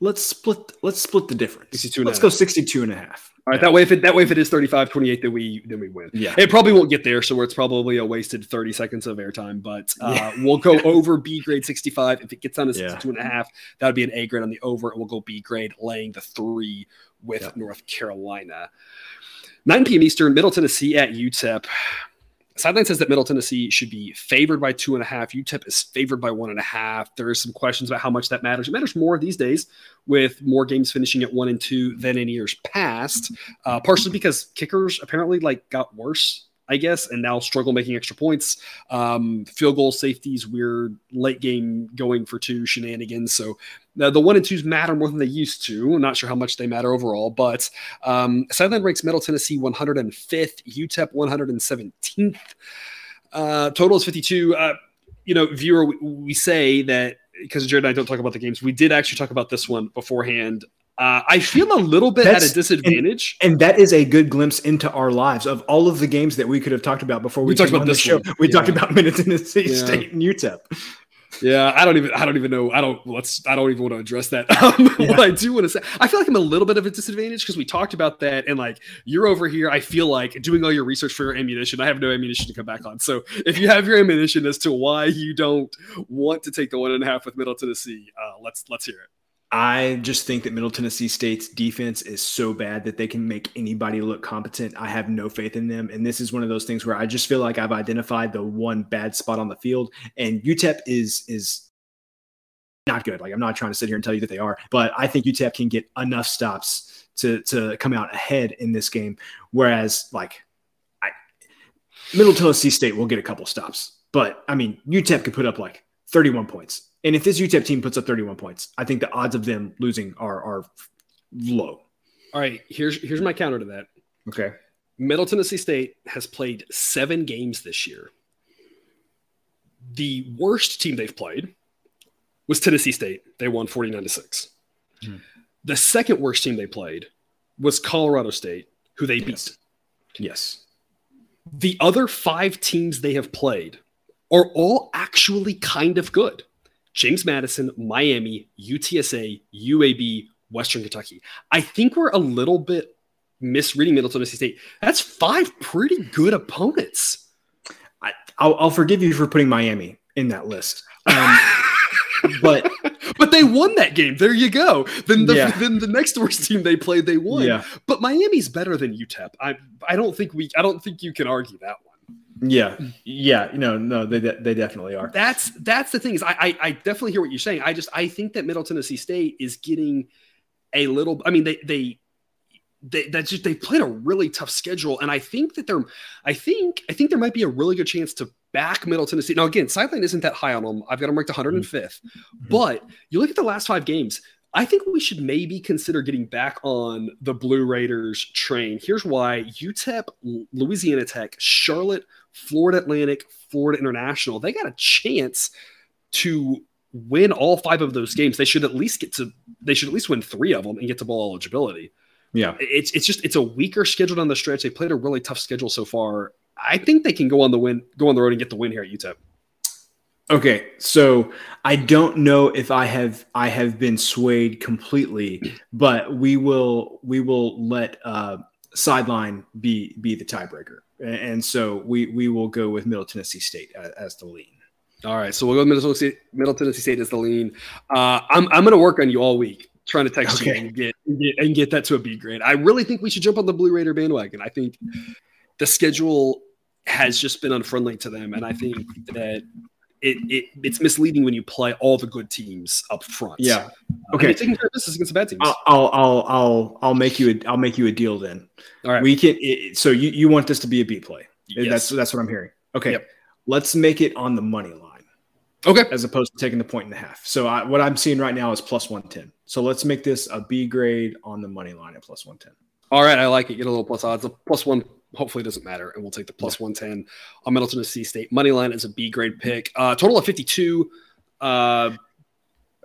Let's split let's split the difference. 62 let's go 62 and a half. All right, that way if it that way if it is 35 28 then we then we win. Yeah. It probably won't get there so it's probably a wasted 30 seconds of airtime, but uh, yeah. we'll go over B grade 65 if it gets down to 62 yeah. and a half, that would be an A grade on the over and we'll go B grade laying the 3 with yeah. North Carolina. 9 p.m. Eastern, Middle Tennessee at UTEP. Sideline says that Middle Tennessee should be favored by two and a half. UTEP is favored by one and a half. There are some questions about how much that matters. It matters more these days with more games finishing at one and two than in years past, uh, partially because kickers apparently like got worse I guess, and now struggle making extra points. Um, field goal safeties, weird late game going for two shenanigans. So uh, the one and twos matter more than they used to. I'm not sure how much they matter overall, but um, Sideline ranks Middle Tennessee 105th, UTEP 117th. Uh, total is 52. Uh, you know, viewer, we, we say that because Jared and I don't talk about the games, we did actually talk about this one beforehand. Uh, I feel a little bit That's, at a disadvantage, and, and, that is a good glimpse into our lives of all of the games that we could have talked about before we, we talked about this show. One. We yeah. talked about Middle Tennessee yeah. State and UTEP. Yeah, I don't even I don't even know. I don't let's I don't even want to address that. Um, yeah. What I do want to say, I feel like I'm a little bit of a disadvantage because we talked about that, and like you're over here. I feel like doing all your research for your ammunition. I have no ammunition to come back on. So if you have your ammunition as to why you don't want to take the one and a half with Middle Tennessee, uh, let's let's hear it. I just think that Middle Tennessee State's defense is so bad that they can make anybody look competent. I have no faith in them. And this is one of those things where I just feel like I've identified the one bad spot on the field. And UTEP is is not good. Like I'm not trying to sit here and tell you that they are, but I think UTEP can get enough stops to to come out ahead in this game. Whereas like I, Middle Tennessee State will get a couple stops. But I mean, UTEP could put up like 31 points and if this UTEP team puts up 31 points, I think the odds of them losing are are low. All right, here's here's my counter to that. Okay. Middle Tennessee State has played seven games this year. The worst team they've played was Tennessee State. They won 49 to 6. Hmm. The second worst team they played was Colorado State, who they beat. Yes. yes. The other five teams they have played are all actually kind of good. James Madison, Miami, UTSA, UAB, Western Kentucky. I think we're a little bit misreading Middle Tennessee State. That's five pretty good opponents. I, will forgive you for putting Miami in that list. Um, but but they won that game. There you go. Then the yeah. then the next worst team they played, they won. Yeah. But Miami's better than UTEP. I I don't think we I don't think you can argue that one. Yeah, yeah, no, no, they they definitely are. That's that's the thing is I, I, I definitely hear what you're saying. I just I think that Middle Tennessee State is getting a little. I mean, they they they that's just they played a really tough schedule, and I think that they're I think I think there might be a really good chance to back Middle Tennessee. Now again, sideline isn't that high on them. I've got them ranked 105th, mm-hmm. but you look at the last five games. I think we should maybe consider getting back on the Blue Raiders train. Here's why UTEP, Louisiana Tech, Charlotte, Florida Atlantic, Florida International, they got a chance to win all five of those games. They should at least get to they should at least win three of them and get to bowl eligibility. Yeah. It's it's just it's a weaker schedule on the stretch. They played a really tough schedule so far. I think they can go on the win, go on the road and get the win here at UTEP. Okay, so I don't know if I have I have been swayed completely, but we will we will let uh, sideline be be the tiebreaker, and so we we will go with Middle Tennessee State as, as the lean. All right, so we'll go with Middle Tennessee, Middle Tennessee State as the lean. Uh, I'm I'm going to work on you all week, trying to text okay. you and get, and get and get that to a B grade. I really think we should jump on the Blue Raider bandwagon. I think the schedule has just been unfriendly to them, and I think that it, it it's misleading when you play all the good teams up front. Yeah. Uh, okay. taking care of business against the bad teams. I'll I'll I'll I'll make you a, I'll make you a deal then. All right. We can. It, so you you want this to be a B play? Yes. That's that's what I'm hearing. Okay. Yep. Let's make it on the money line. Okay. As opposed to taking the point and a half. So I, what I'm seeing right now is plus 110. So let's make this a B grade on the money line at plus 110. All right, I like it. Get a little plus odds. A plus one hopefully it doesn't matter, and we'll take the plus yeah. 110 on Middle Tennessee State. Money line is a B grade pick. Uh, total of 52. Uh,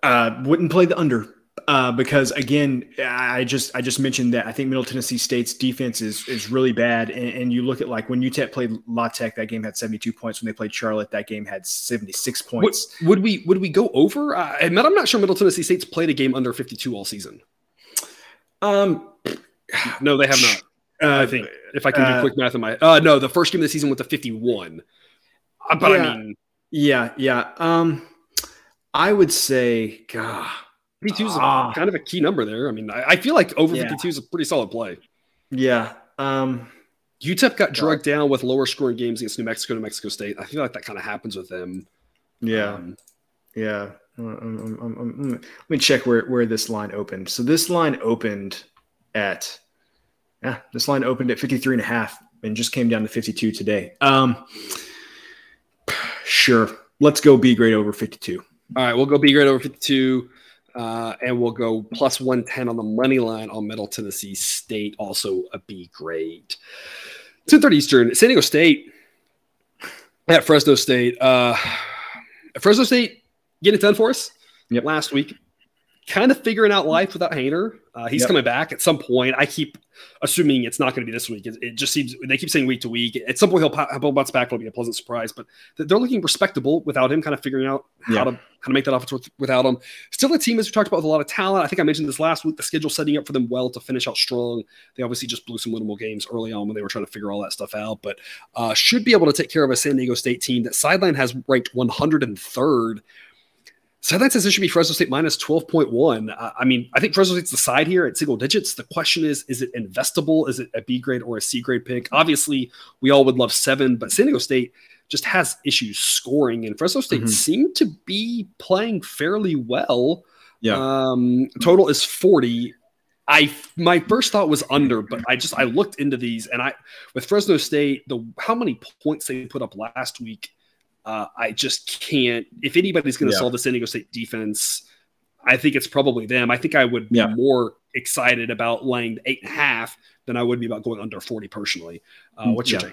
Uh, wouldn't play the under uh, because again, I just I just mentioned that I think Middle Tennessee State's defense is is really bad, and, and you look at like when UTEP played La Tech, that game had seventy two points. When they played Charlotte, that game had seventy six points. Would, would, we would we go over? Uh, I'm not sure Middle Tennessee State's played a game under fifty two all season. Um, no, they have not. Uh, I think if I can do uh, quick math in my uh no, the first game of the season went to fifty one. Uh, but yeah, I mean, yeah, yeah. Um, I would say, God 52 is ah. kind of a key number there. I mean, I, I feel like over yeah. 52 is a pretty solid play. Yeah. Um, UTEP got drugged down with lower scoring games against New Mexico, New Mexico State. I feel like that kind of happens with them. Yeah. Um, yeah. Um, um, um, let me check where, where this line opened. So this line opened at, yeah, this line opened at 53 and a half and just came down to 52 today. Um, sure. Let's go B grade over 52. All right. We'll go B grade over 52. Uh, and we'll go plus 110 on the money line on Middle Tennessee State, also a B grade. 2:30 Eastern, San Diego State at Fresno State. Uh, Fresno State getting it done for us yep. last week. Kind of figuring out life without Haener. Uh, he's yep. coming back at some point. I keep assuming it's not going to be this week. It, it, just seems they keep saying week to week. At some point, he'll, he'll bounce back. It'll be a pleasant surprise. But they're looking respectable without him. Kind of figuring out how yeah. to how to make that offense without him. Still a team as we talked about with a lot of talent. I think I mentioned this last week. The schedule setting up for them well to finish out strong. They obviously just blew some winnable games early on when they were trying to figure all that stuff out. But uh, should be able to take care of a San Diego State team that sideline has ranked 103rd Sideline says it should be Fresno State minus 12.1. Uh, I mean, I think Fresno State's the side here at single digits. The question is, is it investable? Is it a B grade or a C grade pick? Obviously, we all would love seven, but San Diego State just has issues scoring, and Fresno State mm-hmm. seemed to be playing fairly well. Yeah. Um, total is 40. I my first thought was under, but I just I looked into these and I with Fresno State, the how many points they put up last week uh, I just can't. If anybody's going to yeah. solve the San Diego State defense, I think it's probably them. I think I would be yeah. more excited about laying eight and a half than I would be about going under 40 personally. Uh, what's your yeah.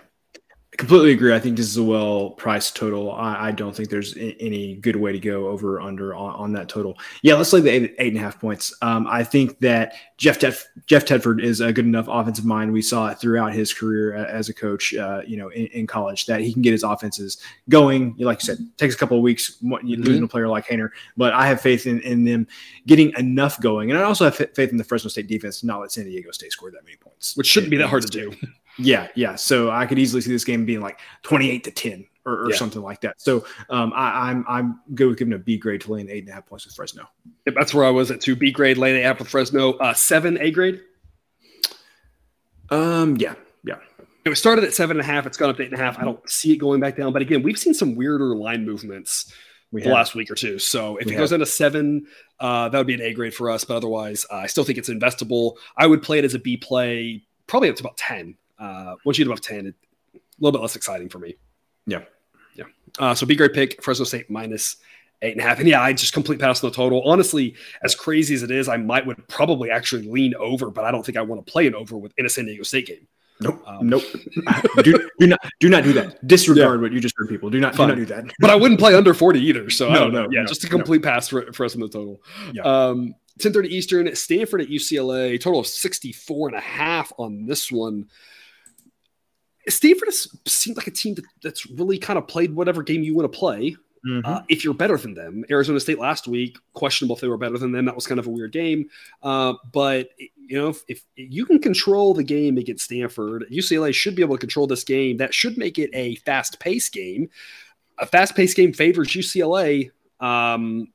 Take? completely agree. I think this is a well priced total. I, I, don't think there's any good way to go over or under on, on that total. Yeah, let's lay the eight, eight and a half points. Um, I think that Jeff Tedf- Jeff Tedford is a good enough offensive mind. We saw it throughout his career as a coach, uh, you know, in, in, college that he can get his offenses going. Like you said, takes a couple of weeks mm-hmm. losing a player like Haener, but I have faith in, in them getting enough going, and I also have faith in the Fresno State defense to not let San Diego State score that many points, which shouldn't be that hard to do. Yeah, yeah. So I could easily see this game being like 28 to 10 or, or yeah. something like that. So um, I, am I'm, I'm good with giving a B grade to laying eight and a half points with Fresno. Yep, that's where I was at two B grade, laying eight half with Fresno. Uh, seven A grade. Um, yeah, yeah. It started at seven and a half. It's gone up to eight and a half. I don't see it going back down. But again, we've seen some weirder line movements we the have. last week or two. So if we it goes have. into seven, uh, that would be an A grade for us. But otherwise, uh, I still think it's investable. I would play it as a B play, probably up to about ten. Uh, once you get above 10, it, a little bit less exciting for me. Yeah. Yeah. Uh, so be great pick, Fresno State minus eight and a half. And yeah, I just complete pass on the total. Honestly, as crazy as it is, I might would probably actually lean over, but I don't think I want to play an over with in a San Diego State game. Nope. Um, nope. do, do not do not do that. Disregard yeah. what you just heard, people. Do not Fine. do not do that. but I wouldn't play under 40 either. So no, no, yeah, no, just a complete no. pass for, for us in the total. Yeah. Um 10:30 Eastern, Stanford at UCLA, total of 64 and a half on this one. Stanford has seemed like a team that, that's really kind of played whatever game you want to play. Mm-hmm. Uh, if you're better than them, Arizona State last week, questionable if they were better than them. That was kind of a weird game. Uh, but you know, if, if, you can control the game against Stanford, UCLA should be able to control this game. That should make it a fast paced game. A fast paced game favors UCLA. Um,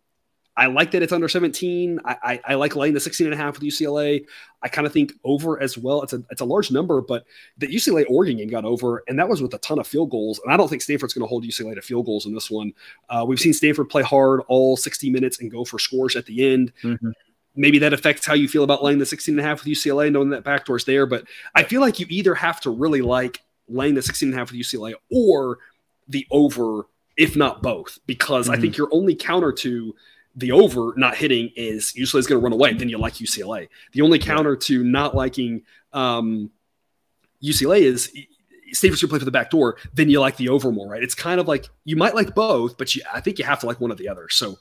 I like that it's under 17. I, I, I, like laying the 16 and a half with UCLA. I kind of think over as well. It's a it's a large number, but the UCLA Oregon game got over, and that was with a ton of field goals. And I don't think Stanford's going to hold UCLA to field goals in this one. Uh, we've seen Stanford play hard all 60 minutes and go for scores at the end. Mm-hmm. Maybe that affects how you feel about laying the 16 and a half with UCLA, knowing that backdoor's there. But I feel like you either have to really like laying the 16 and a half with UCLA or the over, if not both, because mm-hmm. I think your only counter to the over not hitting is usually is going to run away. Then you like UCLA. The only counter to not liking um, UCLA is Stanford's going to play for the back door. Then you like the over more, right? It's kind of like you might like both, but you, I think you have to like one or the other. So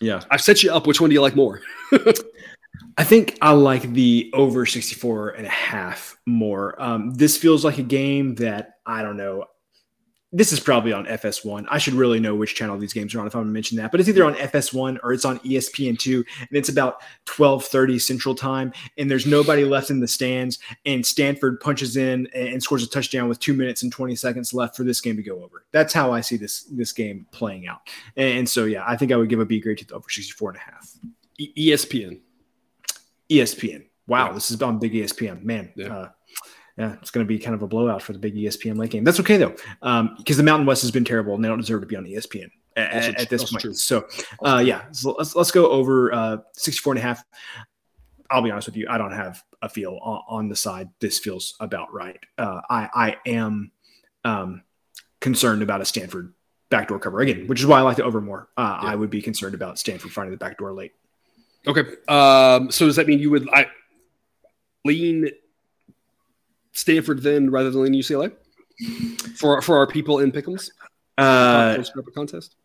Yeah. I've set you up. Which one do you like more? I think I like the over 64 and a half more. Um, this feels like a game that I don't know. This is probably on FS1. I should really know which channel these games are on if I'm going to mention that. But it's either on FS1 or it's on ESPN2, and it's about 12:30 Central Time, and there's nobody left in the stands. And Stanford punches in and scores a touchdown with two minutes and 20 seconds left for this game to go over. That's how I see this this game playing out. And so yeah, I think I would give a B grade to the over 64 and a half. E- ESPN. ESPN. Wow, Yeah. this is on big ESPN. Man, Yeah. uh, yeah, it's going to be kind of a blowout for the big ESPN late game. That's okay though, because the Mountain West has been terrible and they don't deserve to be on ESPN at, Also at this point. true. So, uh, yeah, so let's let's go over uh, 64 and a half. I'll be honest with you, I don't have a feel on, on the side. This feels about right. Uh, I I am um, concerned about a Stanford backdoor cover again, which is why I like the over more. Uh, Yeah. I would be concerned about Stanford finding the backdoor late. Okay. Um, so does that mean you would I lean Stanford then rather than UCLA for for our people in Pickums Uh, contest?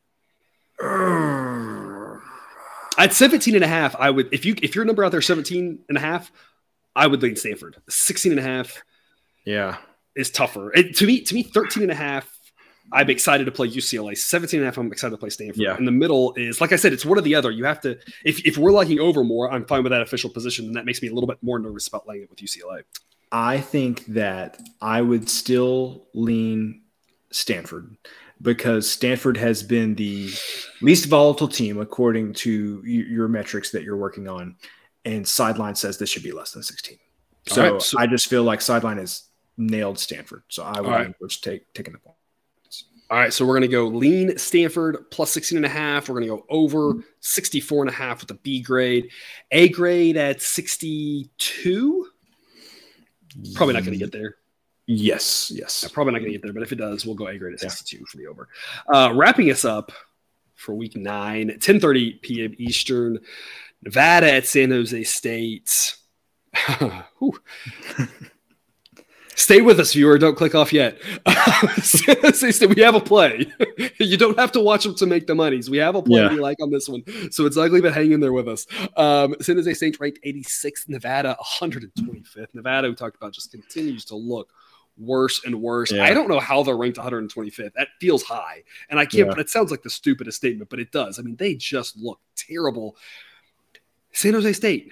At 17 and a half, I would if you if your number out there 17 and a half, I would lean Stanford. 16 and a half yeah. is tougher. It, to me, to me, 13 and a half, I'm excited to play UCLA. 17 and a half, I'm excited to play Stanford. Yeah. In the middle is, like I said, it's one or the other. You have to, if, if we're liking over more, I'm fine with that official position. And that makes me a little bit more nervous about laying it with UCLA. I think that I would still lean Stanford because Stanford has been the least volatile team according to your metrics that you're working on. And Sideline says this should be less than 16. So, right, so- I just feel like Sideline has nailed Stanford. So I would right. lean take, taking the point. All right. So we're going to go lean Stanford plus 16 and a half. We're going to go over 64 and a half with a B grade, A grade at 62. Probably not going to get there. Yes, yes. Yeah, probably not going to get there, but if it does, we'll go A grade at 62 for the over. Uh, wrapping us up for week nine, 10:30 p.m. Eastern, Nevada at San Jose State. Stay with us, viewer. Don't click off yet. San Jose State, we have a play. you don't have to watch them to make the monies. We have a play Yeah. we like on this one. So it's ugly, but hang in there with us. Um, San Jose State ranked 86th, Nevada 125th. Nevada, we talked about, just continues to look worse and worse. Yeah. I don't know how they're ranked 125th. That feels high. And I can't, Yeah. but it sounds like the stupidest statement, but it does. I mean, they just look terrible. San Jose State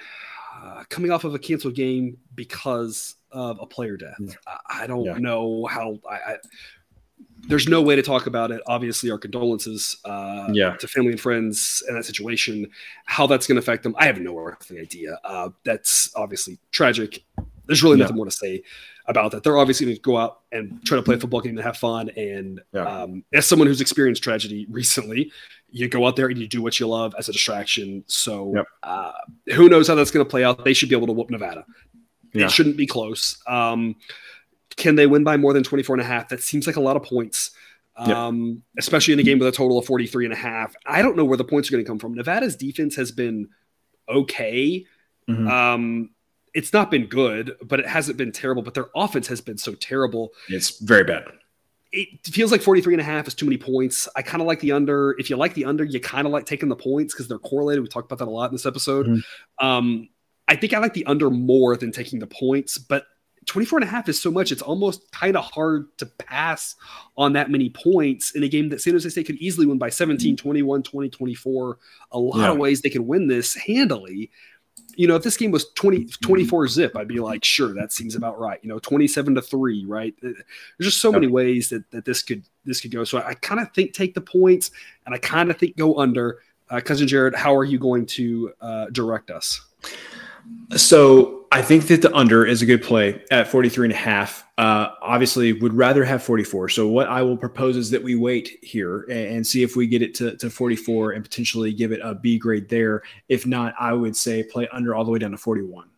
uh, coming off of a canceled game because of a player death. I, I don't Yeah. know how I, I there's no way to talk about it. Obviously, our condolences uh, Yeah. to family and friends in that situation. How that's going to affect them, I have no earthly idea. Uh, that's obviously tragic. There's really Yeah. nothing more to say about that. They're obviously going to go out and try to play a football game and have fun. And Yeah. um, as someone who's experienced tragedy recently, you go out there and you do what you love as a distraction. So Yep. uh, who knows how that's going to play out? They should be able to whoop Nevada. Yeah. It shouldn't be close. Um, can they win by more than 24 and a half? That seems like a lot of points. Yep. Um, especially in a game with a total of 43 and a half. I don't know where the points are going to come from. Nevada's defense has been okay. Mhm. Um, it's not been good, but it hasn't been terrible. But their offense has been so terrible. It's very bad. It feels like 43 and a half is too many points. I kind of like the under. If you like the under, you kind of like taking the points because they're correlated. We talked about that a lot in this episode. Mhm. Um, I think I like the under more than taking the points, but 24 and a half is so much. It's almost kind of hard to pass on that many points in a game that San Jose State could easily win by 17, 21, 20, 24. A lot Yeah. of ways they can win this handily. You know, if this game was 20, 24 zip, I'd be like, sure, that seems about right. You know, 27 to three, right? There's just so many ways that, that this could, this could go. So I, kind of think take the points and I kind of think go under. Uh, cousin Jared, how are you going to uh, direct us? So I think that the under is a good play at 43 and a half. Uh, obviously, would rather have 44. So what I will propose is that we wait here and, see if we get it to, to 44 and potentially give it a B grade there. If not, I would say play under all the way down to 41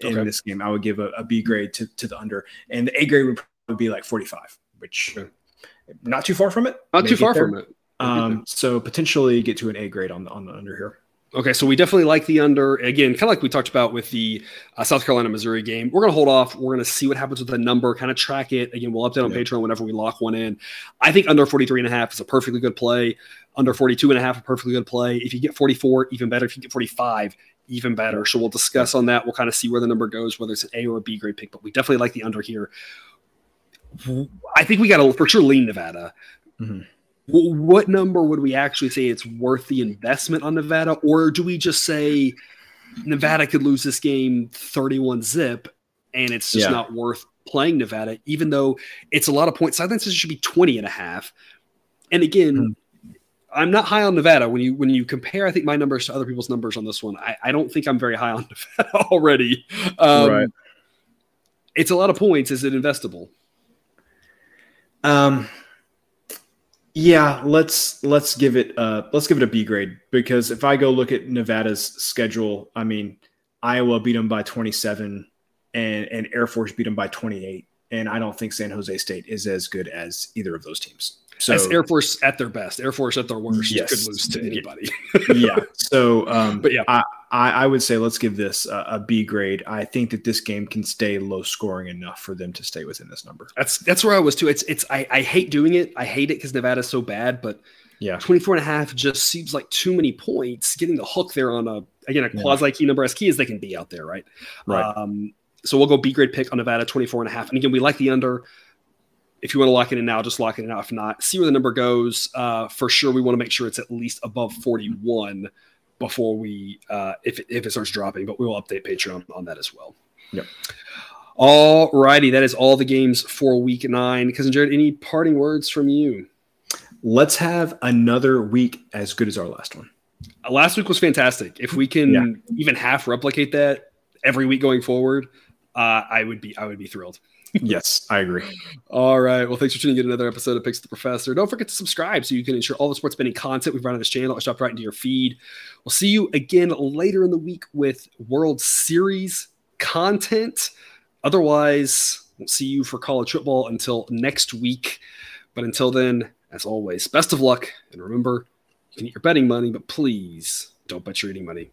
in this game. I would give a, a B grade to, to the under, and the A grade would probably be like 45, which Okay. not too far from it. Not too far from it. Um, so potentially get to an A grade on the on the under here. Okay, so we definitely like the under. Again, kind of like we talked about with the uh, South Carolina Missouri game. We're going to hold off. We're going to see what happens with the number, kind of track it. Again, we'll update on yeah. Patreon whenever we lock one in. I think under 43 and a half is a perfectly good play. Under 42 and a half, a perfectly good play. If you get 44, even better. If you get 45, even better. So we'll discuss on that. We'll kind of see where the number goes, whether it's an A or a B grade pick, but we definitely like the under here. I think we got to for sure lean Nevada. Mm-hmm what number would we actually say it's worth the investment on Nevada, or do we just say Nevada could lose this game 31 zip and it's just yeah. not worth playing Nevada, even though it's a lot of points? I think it should be 20 and a half. And again, mm-hmm. I'm not high on Nevada. When you when you compare, I think my numbers to other people's numbers on this one, I, I don't think I'm very high on Nevada already. Um, right. It's a lot of points. Is it investable? Um, yeah, let's let's give it uh let's give it a B grade because if I go look at Nevada's schedule, I mean Iowa beat them by 27 and and Air Force beat them by 28 and I don't think San Jose State is as good as either of those teams. So As Air Force at their best, Air Force at their worst yes. could lose to anybody. yeah. So, um, but yeah, I, I, would say let's give this a, a B grade. I think that this game can stay low scoring enough for them to stay within this number. That's that's where I was too. It's it's I, I hate doing it. I hate it because Nevada's so bad, but yeah, 24 and a half just seems like too many points. Getting the hook there on a again a quasi key number as key as they can be out there, right? Right. Um, so we'll go B grade pick on Nevada 24 and a half. And again, we like the under if you want to lock it in now, just lock it in now. If not, see where the number goes. Uh, for sure, we want to make sure it's at least above 41 before we, uh, if, if it starts dropping, but we will update Patreon on that as well. Yep. All righty. That is all the games for week nine. Cousin Jared, any parting words from you? Let's have another week as good as our last one. Uh, last week was fantastic. If we can yeah. even half replicate that every week going forward, uh, I would be I would be thrilled yes, I agree. All right. Well, thanks for tuning in another episode of Picks the Professor. Don't forget to subscribe so you can ensure all the sports betting content we've run on this channel is dropped right into your feed. We'll see you again later in the week with World Series content. Otherwise, we'll see you for college football until next week. But until then, as always, best of luck. And remember, you can eat your betting money, but please don't bet your eating money.